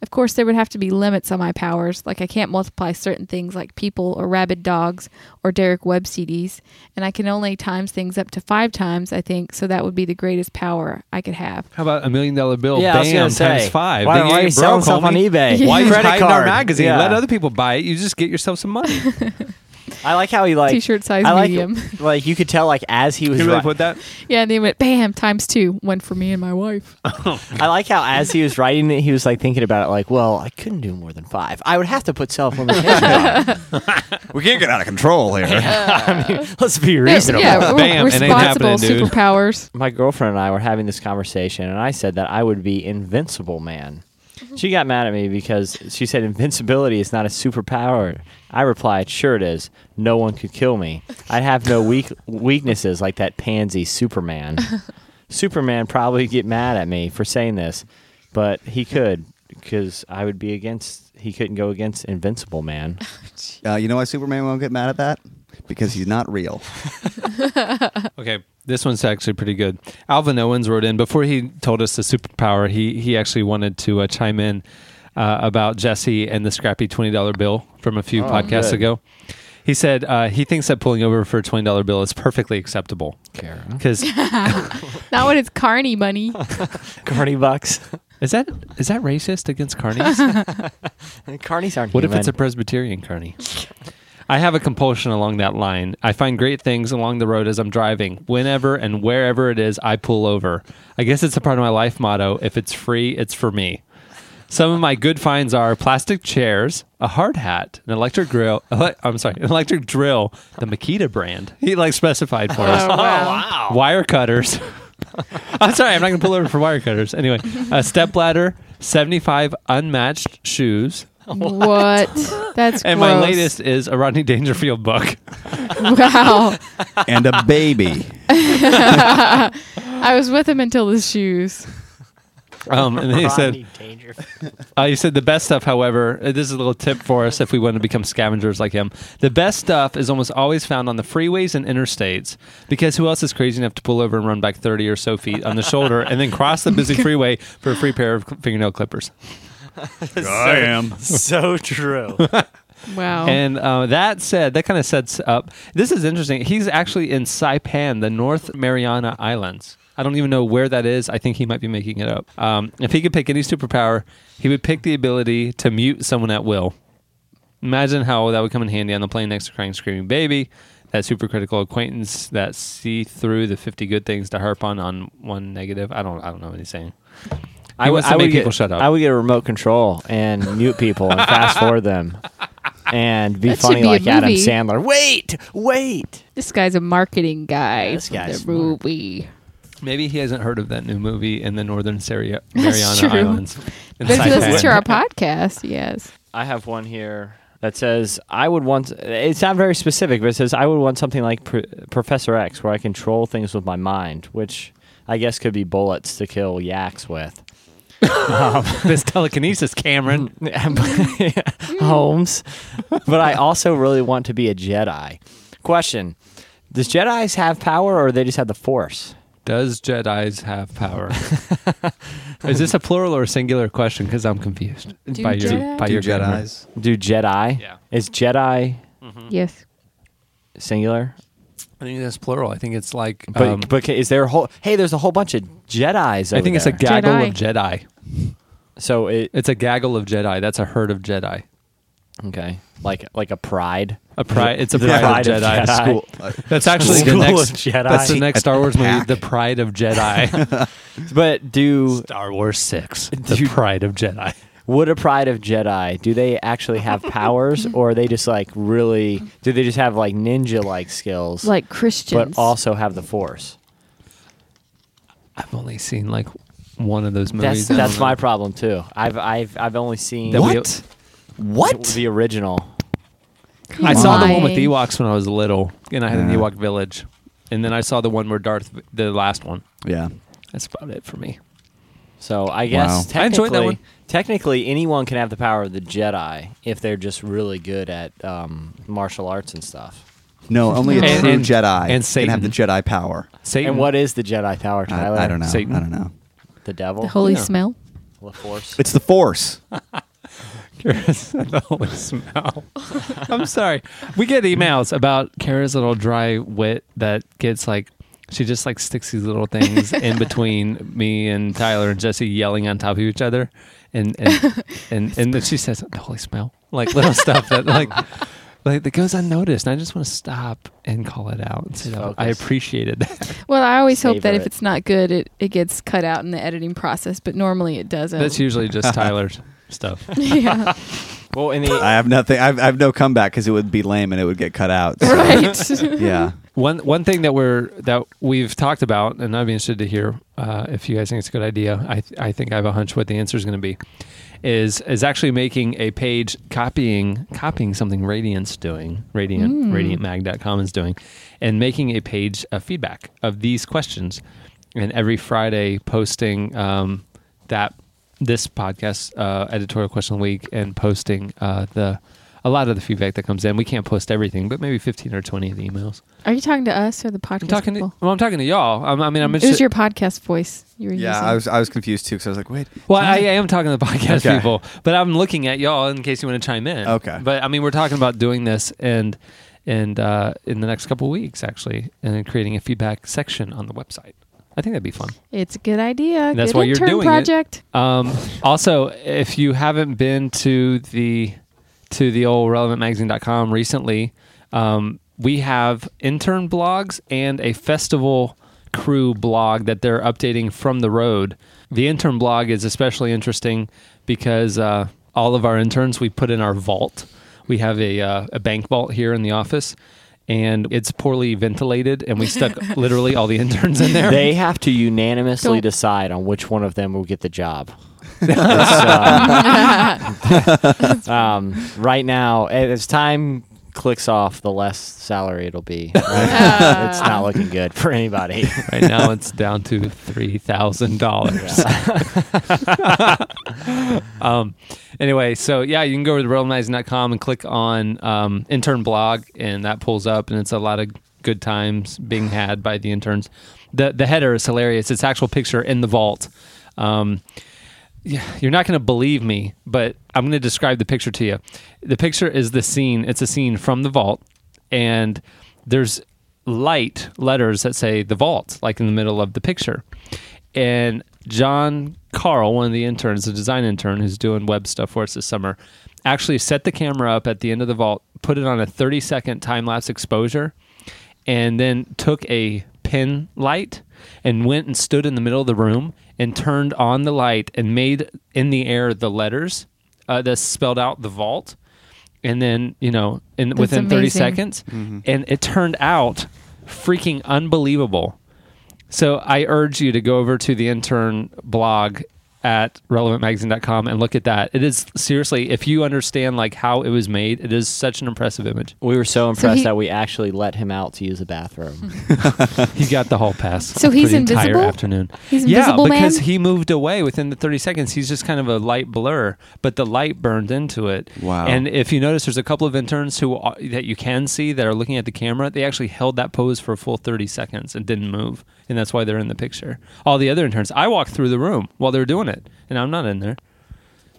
Of course, there would have to be limits on my powers, like I can't multiply certain things like people or rabid dogs or Derek Webb CDs, and I can only times things up to five times, I think, so that would be the greatest power I could have. How about a million dollar bill? Yeah, I was say, times five. why- why are you selling broke, stuff on homie. eBay? Why you Credit hiding our card. magazine? Yeah. Let other people buy it. You just get yourself some money. I like how he like T-shirt size I like, medium. Like you could tell, like as he was. you really ri- put that? Yeah, and they went bam times two, one for me and my wife. Oh, I like how as he was writing it, he was like thinking about it. Like, well, I couldn't do more than five. I would have to put self limitations on. we can't get out of control here. I mean, let's be reasonable. yeah, we're Bam, it ain't responsible happening, dude. superpowers. My girlfriend and I were having this conversation, and I said that I would be invincible man. She got mad at me because she said invincibility is not a superpower. I replied, "Sure it is. No one could kill me. I'd have no weak weaknesses like that pansy Superman. Superman probably get mad at me for saying this, but he could because I would be against. He couldn't go against Invincible Man. Uh, you know why Superman won't get mad at that? Because he's not real. Okay, this one's actually pretty good. Alvin Owens wrote in before he told us the superpower. He he actually wanted to uh, chime in uh, about Jesse and the scrappy twenty dollar bill from a few Oh, podcasts good. ago. He said uh, he thinks that pulling over for a twenty dollar bill is perfectly acceptable Kara. because Not when it's carny money. Carney bucks. is that is that racist against carnies? Carnies aren't what if it's a Presbyterian carny? I have a compulsion along that line. I find great things along the road as I'm driving. Whenever and wherever it is, I pull over. I guess it's a part of my life motto. If it's free, it's for me. Some of my good finds are plastic chairs, a hard hat, an electric grill. ele- I'm sorry, an electric drill, the Makita brand. He like specified for us. Oh, wow. Oh, wire cutters. I'm sorry, I'm not going to pull over for wire cutters. Anyway, a step ladder, 75 unmatched shoes, What? That's and my gross. latest is a Rodney Dangerfield book. Wow. and a baby. I was with him until the shoes. Um, and then he said, uh, he said the best stuff, however, uh, this is a little tip for us if we want to become scavengers like him. The best stuff is almost always found on the freeways and interstates because who else is crazy enough to pull over and run back 30 or so feet on the shoulder and then cross the busy freeway for a free pair of fingernail clippers? I am. so true. Wow. And uh, that said, that kind of sets up. This is interesting. He's actually in Saipan, the North Mariana Islands. I don't even know where that is. I think he might be making it up. Um, if he could pick any superpower, he would pick the ability to mute someone at will. Imagine how that would come in handy on the plane next to crying, screaming baby. That supercritical acquaintance that see through the fifty good things to harp on on one negative. I don't. I don't know what he's saying. He wants to make get, people shut up. I would get a remote control and mute people and fast forward them. And be That funny be like Adam. Sandler. Wait, wait. this guy's a marketing guy. This guy's the smart. movie. Maybe he hasn't heard of that new movie in the Northern Syria, Mariana true. Islands. in But if he listens to our podcast, yes. I have one here that says I would want. It's not very specific, but it says I would want something like Pr- Professor X, where I control things with my mind, which I guess could be bullets to kill yaks with. Um, this telekinesis, Cameron. Holmes. But I also really want to be a Jedi. Question: Does Jedi's have power, or they just have the Force? Does Jedi's have power? Is this a plural or a singular question? Because I'm confused Do by your Jedi- by Do your grammar. Jedi's. Do Jedi? Yeah. Is Jedi Yes. singular? I think that's plural. I think it's like. But um, but is there a whole? Hey, there's a whole bunch of Jedi's. I think over it's a gaggle Jedi. of Jedi. so it It's a gaggle of Jedi. That's a herd of Jedi. okay, like like a pride. A pride. It's a pride, Pride of of Jedi. Jedi. School. That's actually the next. of Jedi. That's the next Star Wars movie, The Pride of Jedi. But do Star Wars Six, The Pride of Jedi. Would a pride of Jedi? Do they actually have powers, or are they just like really? Do they just have like ninja like skills, Like Christians. but also have the Force? I've only seen like one of those movies. I that's my problem too. I've I've I've only seen That we- What? what the original. I saw the one with Ewoks when I was little, and I had an Yeah. Ewok village, and then I saw the one where Darth, the last one. Yeah. That's about it for me. So I guess I enjoyed that technically, one. Technically anyone can have the power of the Jedi if they're just really good at um, martial arts and stuff. No, only a And- true and- Jedi and can have the Jedi power. Satan. And what is the Jedi power, I, Tyler? I don't know. Satan? I don't know. The devil, the holy Yeah. smell. the Force. It's the Force. Kara's the holy smell. I'm sorry. We get emails about Kara's little dry wit that gets like she just like sticks these little things in between me and Tyler and Jesse yelling on top of each other, and and and, and then she says the holy smell, like little stuff that like. Like that goes unnoticed, and I just want to stop and call it out. And say, I appreciated that. Well, I always hope that Savor if it's not good, it, it gets cut out in the editing process, but normally it doesn't. That's usually just Tyler's stuff. yeah. well, in the I have nothing. I've, I have no comeback because it would be lame and it would get cut out. so, Right. Yeah. One one thing that we're that we've talked about, and I'd be interested to hear uh, if you guys think it's a good idea. I th- I think I have a hunch what the answer is going to be. Is is actually making a page copying copying something Radiant's doing, Radiant RadiantMag.com is doing, and making a page of feedback of these questions, and every Friday posting um, that this podcast uh, editorial question of the week and posting uh, the a lot of the feedback that comes in. We can't post everything, but maybe fifteen or twenty of the emails. Are you talking to us or the podcast I'm talking to people? well, I'm talking to y'all. I'm, I mean, I'm it was your podcast voice you were Yeah. using. I was I was confused too because I was like, wait. well, I, I am talking to the podcast Okay. people, but I'm looking at y'all in case you want to chime in. Okay. But I mean, we're talking about doing this, and and uh, in the next couple of weeks, actually, and then creating a feedback section on the website. I think that'd be fun. It's a good idea. That's good why you're intern doing it. project. Um, also, if you haven't been to the to the old relevantmagazine.com recently, um, we have intern blogs and a festival crew blog that they're updating from the road. The intern blog is especially interesting because uh, all of our interns we put in our vault. We have a uh, a bank vault here in the office. And it's poorly ventilated, and we stuck literally all the interns in there. They have to unanimously Don't- decide on which one of them will get the job. It's, uh, um, right now, as time clicks off, the less salary it'll be. right? it's not looking good for anybody. right now, it's down to three thousand dollars. um, anyway, so yeah, you can go to realmagazine.com and click on um, intern blog, and that pulls up, and it's a lot of good times being had by the interns. the The header is hilarious. It's actual picture in the vault. Um, yeah, you're not going to believe me, but I'm going to describe the picture to you. The picture is the scene. It's a scene from the vault, and there's light letters that say the vault, like in the middle of the picture. And John Carl, one of the interns, the design intern who's doing web stuff for us this summer, actually set the camera up at the end of the vault, put it on a 30 second time lapse exposure, and then took a pin light and went and stood in the middle of the room and turned on the light and made in the air the letters uh, that spelled out the vault. And then, you know, in That's within 30 amazing. seconds, and it turned out freaking unbelievable. So I urge you to go over to the intern blog at relevantmagazine.com and look at that. It is seriously, if you understand like how it was made, it is such an impressive image. We were so impressed he- that we actually let him out to use a bathroom. He got the hall pass. So for he's the entire invisible? afternoon. He's invisible yeah, because man? he moved away within the 30 seconds. He's just kind of a light blur, but the light burned into it. Wow. And if you notice, there's a couple of interns who are, that you can see that are looking at the camera. They actually held that pose for a full 30 seconds and didn't move, and that's why they're in the picture. All the other interns, I walked through the room while they were doing it, and I'm not in there.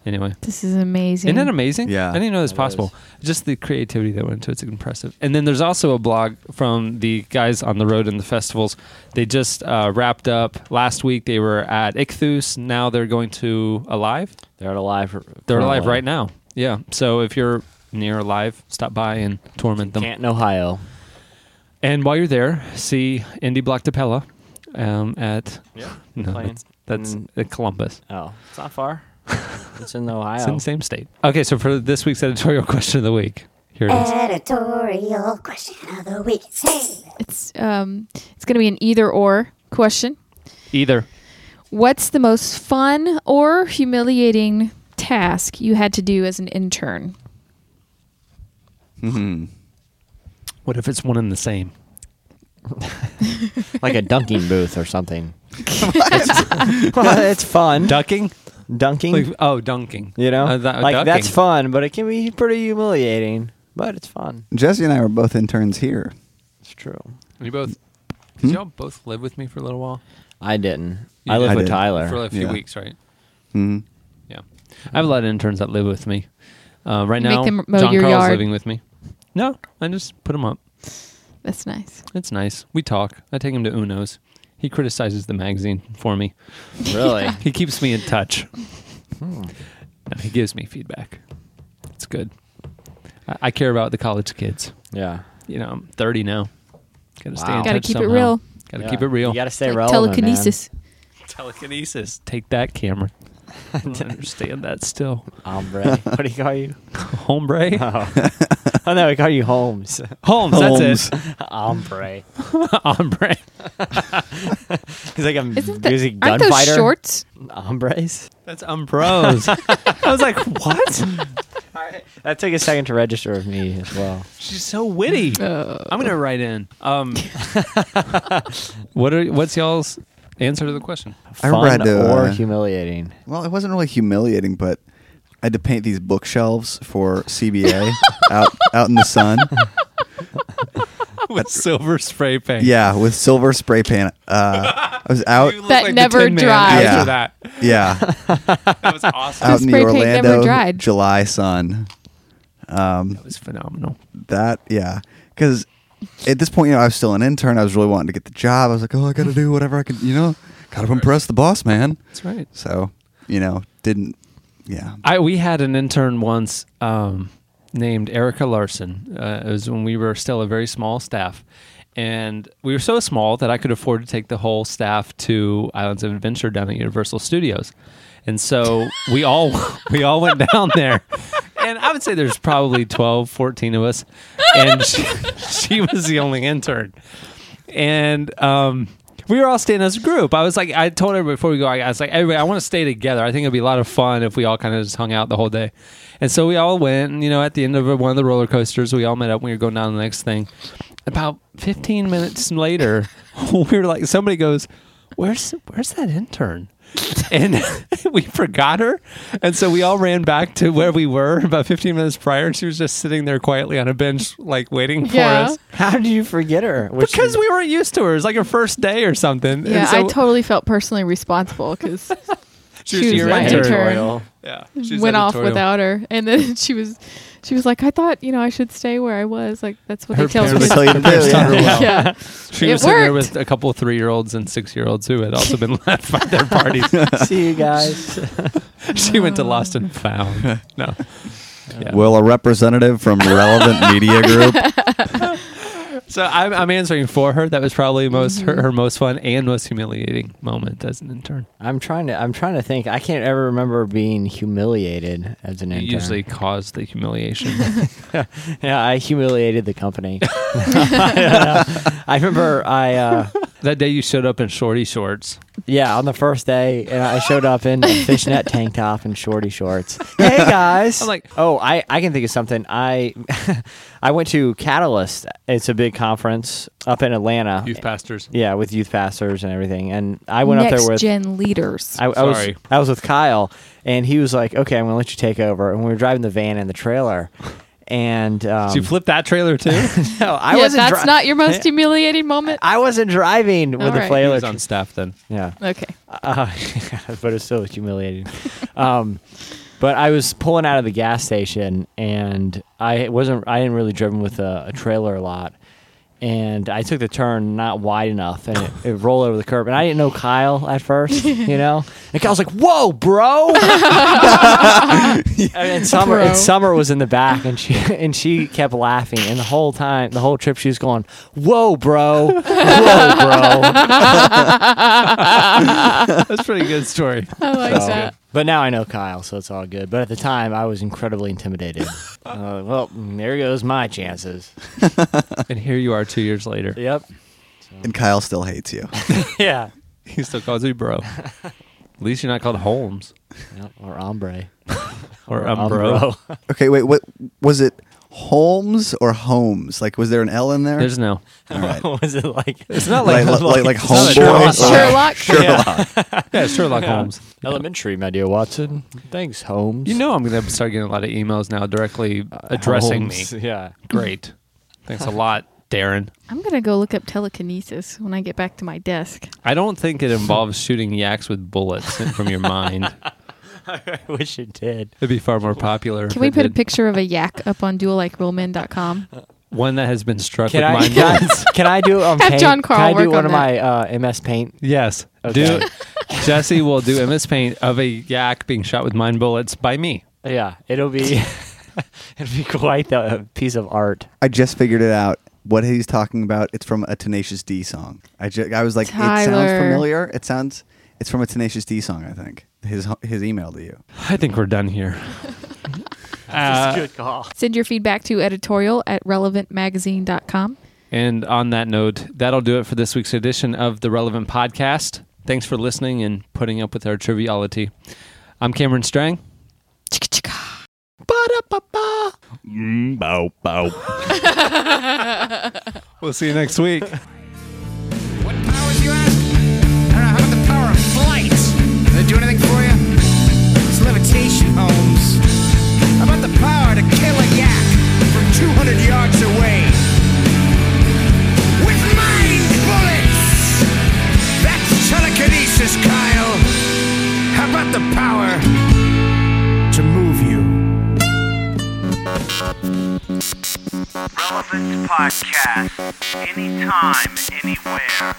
Anyway. This is amazing. Isn't that amazing? Yeah. I didn't know this was It possible. Just the creativity that went into it's impressive. And then there's also a blog from the guys on the road and the festivals. They just uh, wrapped up last week. They were at Ichthus. Now they're going to Alive. They're at alive. They're alive right now. Yeah. So if you're near Alive, stop by and torment them. Canton, Ohio. And while you're there, see Indie Blockedappella um, at Yeah. no, playing. that's, that's Mm. Columbus. Oh, it's not far. it's in Ohio. It's in the same state. Okay, so for this week's editorial question of the week, here it is. Editorial question of the week. Hey. It's um it's going to be an either or question. Either. What's the most fun or humiliating task you had to do as an intern? hmm What if it's one and the same? like a dunking booth or something. it's, well, it's fun. Ducking? dunking. Like, oh, dunking. you know, Uh, that- like ducking. that's fun, but it can be pretty humiliating. But it's fun. Jesse and I were both interns here. It's true. You both. Hmm? Did y'all both live with me for a little while? I didn't. You I live did. with I did. Tyler. For a few Yeah. weeks, right? Mm-hmm. Yeah. I have a lot of interns that live with me. Uh, right Make now, them mow John Carl's yard. living with me. No, I just put him up. That's nice. It's nice. We talk. I take him to Uno's. He criticizes the magazine for me. really? He keeps me in touch. Hmm. No, he gives me feedback. It's good. I, I care about the college kids. Yeah. You know, I'm 30 now. Got to stay in Wow. touch Got to keep it somehow. real. Got to Yeah. keep it real. You got to stay Like relevant. man. telekinesis. Telekinesis. Take that, Cameron. I don't understand that still. Hombre. what do you call you? Hombre? Oh. Oh no, we call you Holmes. Holmes, that's it. Ombre. Ombre. He's like a Isn't that, music aren't those gunfighter. shorts? Hombres. That's Umbros. I was like, what? That took a second to register with me as well. She's so witty. Uh, I'm gonna write in. Um, what are what's y'all's answer to the question? I remember I had Fun to, or uh, humiliating. Well, it wasn't really humiliating, but I had to paint these bookshelves for CBA out out in the sun. With silver spray paint. Yeah, with silver spray paint. Uh, I was out. You look That like the never Tin Man dries. After Yeah. that, Yeah, that was awesome. out in the spray paint never Orlando dried. July sun. Um, that was phenomenal. that yeah, because at this point, you know, I was still an intern. I was really wanting to get the job. I was like, oh, I got to do whatever I can, you know, got to impress the boss, man. That's right. So, you know, didn't, yeah. I we had an intern once um, named Erica Larson. Uh, it was when we were still a very small staff, and we were so small that I could afford to take the whole staff to Islands of Adventure down at Universal Studios, and so we all we all went down there. And I would say there's probably 12, 14 of us, and she, she was the only intern. And um, we were all staying as a group. I was like, I told her before we go, I, was like, everybody, I want to stay together. I think it'd be a lot of fun if we all kind of just hung out the whole day. And so we all went, and you know, at the end of one of the roller coasters, we all met up. and We were going down the next thing. About 15 minutes later, we were like, somebody goes, "Where's where's that intern?" and we forgot her. And so we all ran back to where we were about 15 minutes prior. And she was just sitting there quietly on a bench, like waiting for Yeah. us. How did you forget her? Was Because she- we weren't used to her. It was like her first day or something. Yeah, and so I totally felt personally responsible because she she was your my intern. intern. Editorial. Yeah, mm-hmm. she's went off editorial. without her, and then she was, she was like, I thought you know I should stay where I was. Like that's what Her they tell me. parents- They tell you to do, taught yeah. well. yeah, She It was sitting there with a couple of three year olds and six year olds who had also been left by their parties. See you guys. she went to Lost and Found. No. Yeah. Will a representative from Relevant Media Group? So I'm, I'm answering for her. That was probably most her, her most fun and most humiliating moment as an intern. I'm trying to. I'm trying to think. I can't ever remember being humiliated as an You intern. usually cause the humiliation. yeah, I humiliated the company. I remember I. Uh, that day you showed up in shorty shorts. Yeah, on the first day, and I showed up in a fishnet tank top and shorty shorts. Hey guys! I'm like- oh, I, I can think of something. I I went to Catalyst. It's a big conference up in Atlanta. Youth pastors. Yeah, with youth pastors and everything. And I went up there with gen leaders. I, I was Sorry. I was with Kyle, and he was like, "Okay, I'm gonna let you take over." And we were driving the van and the trailer, and um, Did you flip that trailer too? no, I yeah, wasn't. that's dri- not your most humiliating moment. I wasn't driving with All the right. he trailer. was on staff then. yeah, Okay, uh, but it's still humiliating. um, but I was pulling out of the gas station, and I wasn't. I didn't really driven with a, a trailer a lot, and I took the turn not wide enough, and it, it rolled over the curb. And I didn't know Kyle at first, you know. And Kyle's like, "Whoa, bro!" and Summer, Bro. and Summer was in the back, and she and she kept laughing, and the whole time, the whole trip, she was going, "Whoa, bro! Whoa, bro!" That's a pretty good story. I like So- that. But now I know Kyle, so it's all good. But at the time, I was incredibly intimidated. uh, well, there goes my chances. And here you are two years later. Yep. And Kyle still hates you. Yeah. He still calls you bro. At least you're not called Holmes Yep, Or ombre. or Umbro. Okay, wait. What was it? Holmes or Holmes? Like, was there an L in there? There's no. All right. was it like It's not like like, like, like, it's not a homeboy. Sherlock. Sherlock. Yeah, Sherlock Holmes. elementary, my dear Watson? Thanks, Holmes. You know I'm going to start getting a lot of emails now directly addressing Holmes, me. Yeah. Great. Thanks a lot, Darren. I'm gonna go look up telekinesis when I get back to my desk. I don't think it involves shooting yaks with bullets from your mind. I wish it did. It'd be far more popular. Can we it put a picture of a yak up on duelikerealmen.com? one that has been struck Can with I, mind can, can I do it on Have paint? John Carl Can I do one on of that. my uh, MS Paint? Yes. Okay. Do Jesse will do MS Paint of a yak being shot with mind bullets by me. Yeah, it'll be it'll be quite a piece of art. I just figured it out. What he's talking about? It's from a Tenacious D song. I ju- I was like, it sounds Tyler. familiar. It sounds. It's from a Tenacious D song. I think his his email to you. I think we're done here. Uh, Good call. Send your feedback to editorial at relevantmagazine.com. And on that note, that'll do it for this week's edition of the Relevant Podcast. Thanks for listening and putting up with our triviality. I'm Cameron Strang. We'll see you next week. How about the power to kill a yak from 200 yards away? With mind bullets! That's telekinesis, Kyle. How about the power to move you? Relevant Podcast. Anytime, anywhere.